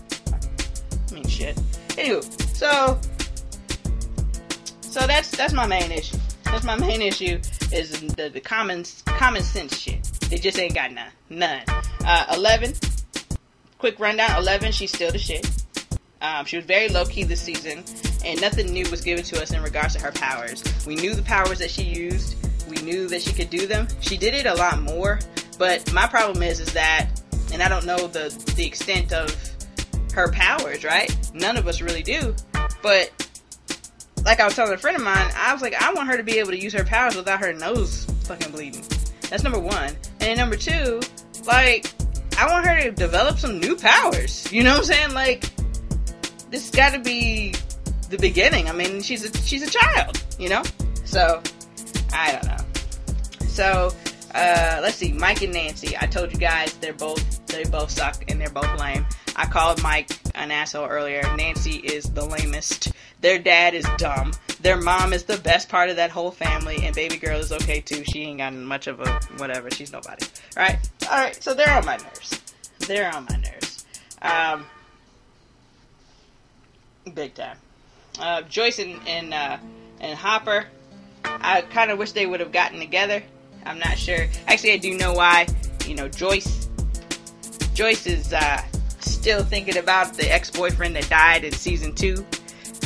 I mean, shit. Anywho, so so that's that's my main issue. That's my main issue is the, the common common sense shit. They just ain't got none. None. Uh, Eleven quick rundown 11 she's still the shit um, she was very low key this season and nothing new was given to us in regards to her powers we knew the powers that she used we knew that she could do them she did it a lot more but my problem is is that and i don't know the the extent of her powers right none of us really do but like i was telling a friend of mine i was like i want her to be able to use her powers without her nose fucking bleeding that's number one and number two like I want her to develop some new powers. You know what I'm saying? Like, this got to be the beginning. I mean, she's a she's a child. You know, so I don't know. So uh, let's see, Mike and Nancy. I told you guys they're both they both suck and they're both lame. I called Mike an asshole earlier. Nancy is the lamest. Their dad is dumb. Their mom is the best part of that whole family, and baby girl is okay too. She ain't got much of a whatever. She's nobody. All right, all right. So they're on my nerves. They're on my nerves. Um, big time. Uh, Joyce and and, uh, and Hopper. I kind of wish they would have gotten together. I'm not sure. Actually, I do know why. You know, Joyce. Joyce is uh, still thinking about the ex-boyfriend that died in season two.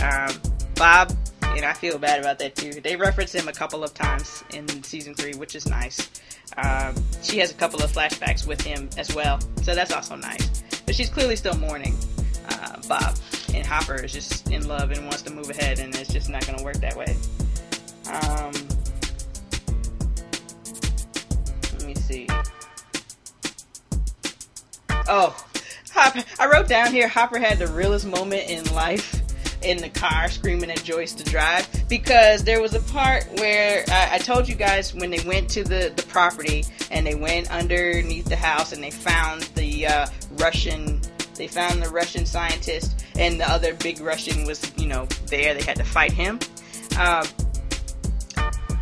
Um, Bob and I feel bad about that too. They reference him a couple of times in season three, which is nice. Um, she has a couple of flashbacks with him as well, so that's also nice. But she's clearly still mourning uh, Bob, and Hopper is just in love and wants to move ahead, and it's just not going to work that way. Um, Oh, Hopper! I wrote down here Hopper had the realest moment in life in the car screaming at Joyce to drive because there was a part where I, I told you guys when they went to the, the property and they went underneath the house and they found the uh, Russian they found the Russian scientist and the other big Russian was you know there they had to fight him. Uh,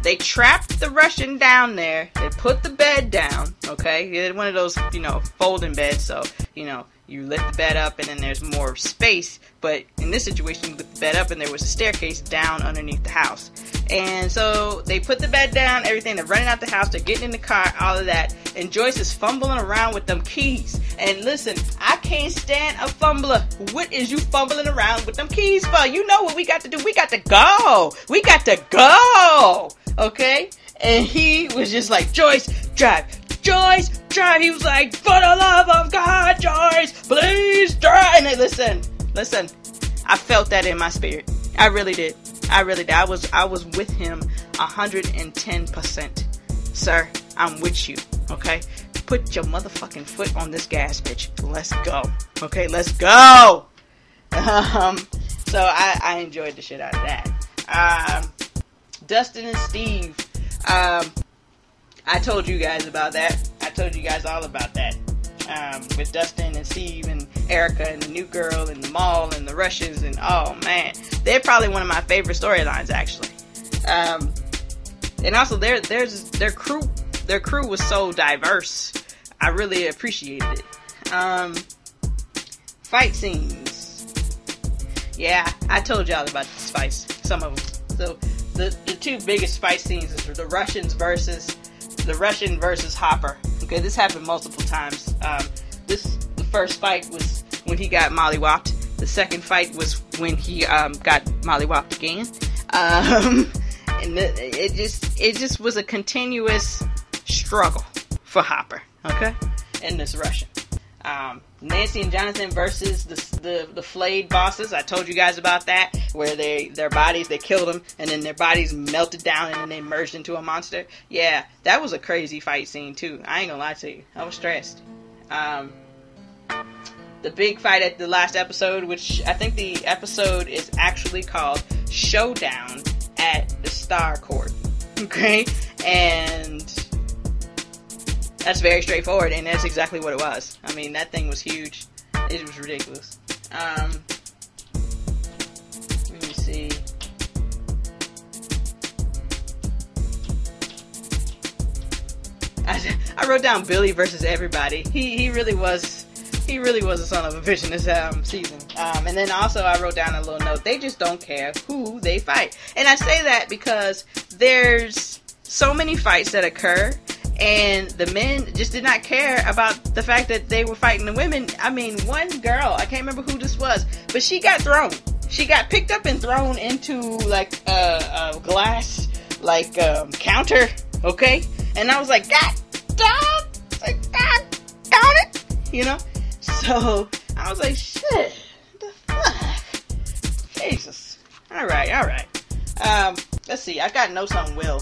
they trapped the Russian down there. They put the bed down. Okay, one of those you know folding beds, so you know you lift the bed up and then there's more space. But in this situation, you lift the bed up and there was a staircase down underneath the house. And so they put the bed down, everything. They're running out the house. They're getting in the car, all of that. And Joyce is fumbling around with them keys. And listen, I can't stand a fumbler. What is you fumbling around with them keys for? You know what we got to do? We got to go. We got to go. Okay? And he was just like, Joyce, drive, Joyce, Try! He was like, for the love of God, Joyce, please drive. And listen, listen, I felt that in my spirit. I really did. I really did. I was, I was with him 110%. Sir, I'm with you. Okay? Put your motherfucking foot on this gas, bitch. Let's go. Okay, let's go. Um, so I, I enjoyed the shit out of that. Um, Dustin and Steve. Um, I told you guys about that. I told you guys all about that. Um, with Dustin and Steve and Erica and the new girl and the mall and the Russians and oh man, they're probably one of my favorite storylines actually. Um, and also their there's their crew their crew was so diverse. I really appreciated it. Um, fight scenes. Yeah, I told y'all about the spice. Some of them. So the the two biggest fight scenes is the Russians versus the Russian versus Hopper. Okay, this happened multiple times. Um, this the first fight was when he got mollywopped. The second fight was when he um, got mollywopped again. Um, and the, it just it just was a continuous struggle for Hopper. Okay, and this Russian. Um, Nancy and Jonathan versus the, the the flayed bosses. I told you guys about that, where they their bodies they killed them, and then their bodies melted down, and then they merged into a monster. Yeah, that was a crazy fight scene too. I ain't gonna lie to you, I was stressed. Um, the big fight at the last episode, which I think the episode is actually called Showdown at the Starcourt. Okay, and that's very straightforward, and that's exactly what it was. I mean, that thing was huge. It was ridiculous. Um, let me see. I, I wrote down Billy versus everybody. He he really was he really was a son of a bitch in this um, season. Um, and then also I wrote down a little note. They just don't care who they fight, and I say that because there's so many fights that occur and the men just did not care about the fact that they were fighting the women. I mean, one girl, I can't remember who this was, but she got thrown. She got picked up and thrown into like a, a glass like um, counter, okay? And I was like, God, God, like, God, got it, you know. So I was like, shit, the fuck, Jesus. All right, all right. Um, let's see. I got notes on Will.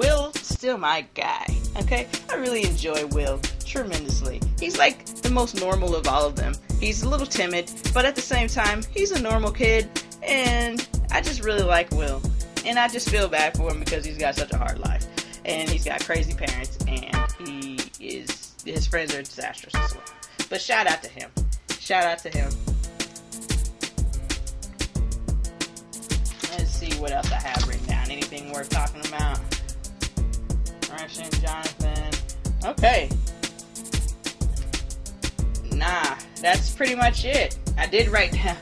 Will still my guy. Okay, I really enjoy Will tremendously. He's like the most normal of all of them. He's a little timid, but at the same time, he's a normal kid, and I just really like Will. And I just feel bad for him because he's got such a hard life, and he's got crazy parents, and he is his friends are disastrous as well. But shout out to him. Shout out to him. Let's see what else I have written down. Anything worth talking about? Jonathan. Okay. Nah, that's pretty much it. I did write down.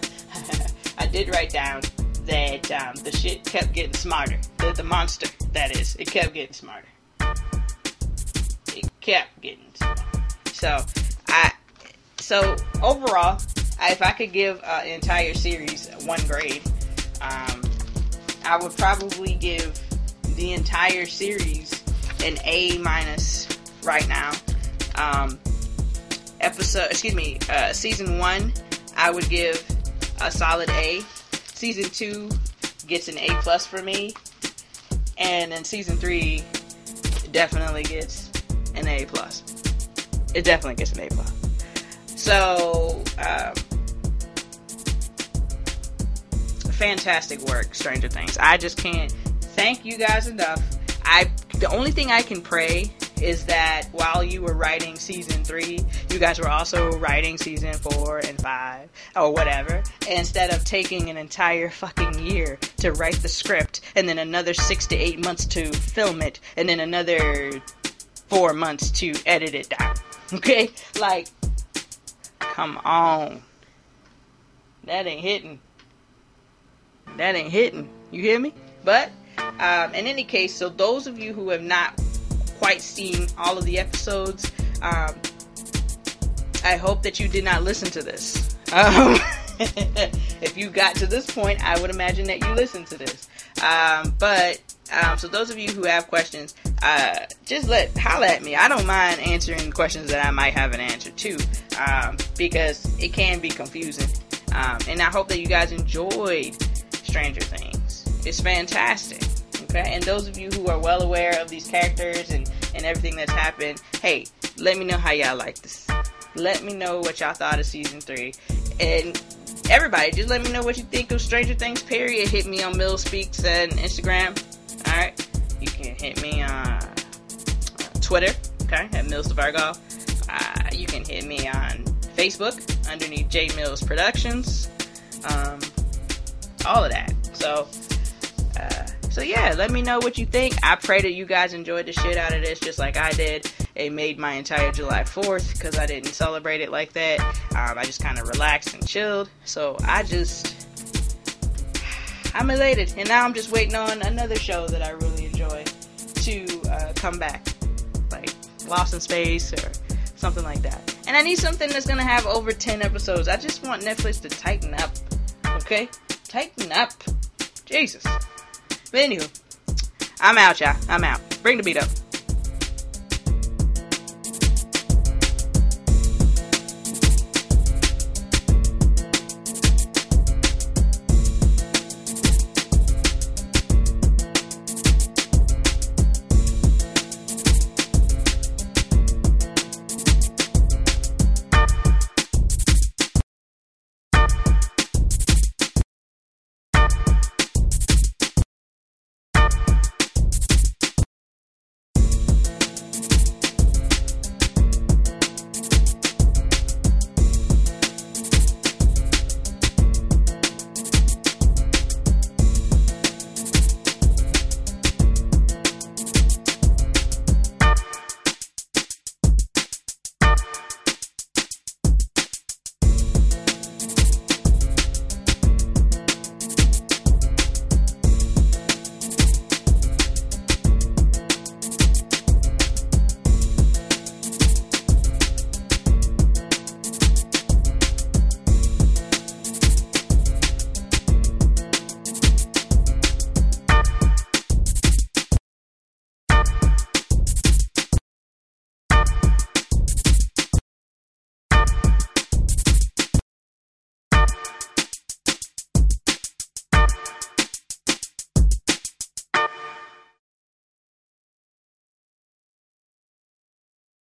I did write down that um, the shit kept getting smarter. The, the monster, that is, it kept getting smarter. It kept getting smarter. So, I. So overall, if I could give an entire series one grade, um, I would probably give the entire series an A minus right now. Um, episode, excuse me, uh, season one, I would give a solid A. Season two gets an A plus for me, and then season three definitely gets an A plus. It definitely gets an A plus. So, um, fantastic work, Stranger Things. I just can't thank you guys enough. I the only thing I can pray is that while you were writing season three, you guys were also writing season four and five or whatever. Instead of taking an entire fucking year to write the script and then another six to eight months to film it and then another four months to edit it down. Okay? Like, come on. That ain't hitting. That ain't hitting. You hear me? But um, in any case, so those of you who have not quite seen all of the episodes, um, I hope that you did not listen to this. Um, if you got to this point, I would imagine that you listened to this. Um, but um, so those of you who have questions, uh, just let holla at me. I don't mind answering questions that I might have an answer to um, because it can be confusing. Um, and I hope that you guys enjoyed Stranger Things. It's fantastic. Okay, and those of you who are well aware of these characters and, and everything that's happened, hey, let me know how y'all like this. Let me know what y'all thought of season three. And everybody, just let me know what you think of Stranger Things, period. Hit me on Mill Speaks and Instagram. Alright? You can hit me on Twitter, okay, at Mills Virgo. Uh, you can hit me on Facebook underneath J Mills Productions. Um, all of that. So, so yeah, let me know what you think. I pray that you guys enjoyed the shit out of this just like I did. It made my entire July 4th because I didn't celebrate it like that. Um, I just kind of relaxed and chilled. So I just. I'm elated. And now I'm just waiting on another show that I really enjoy to uh, come back. Like Lost in Space or something like that. And I need something that's gonna have over 10 episodes. I just want Netflix to tighten up. Okay? Tighten up. Jesus. But anywho, I'm out, y'all. I'm out. Bring the beat up.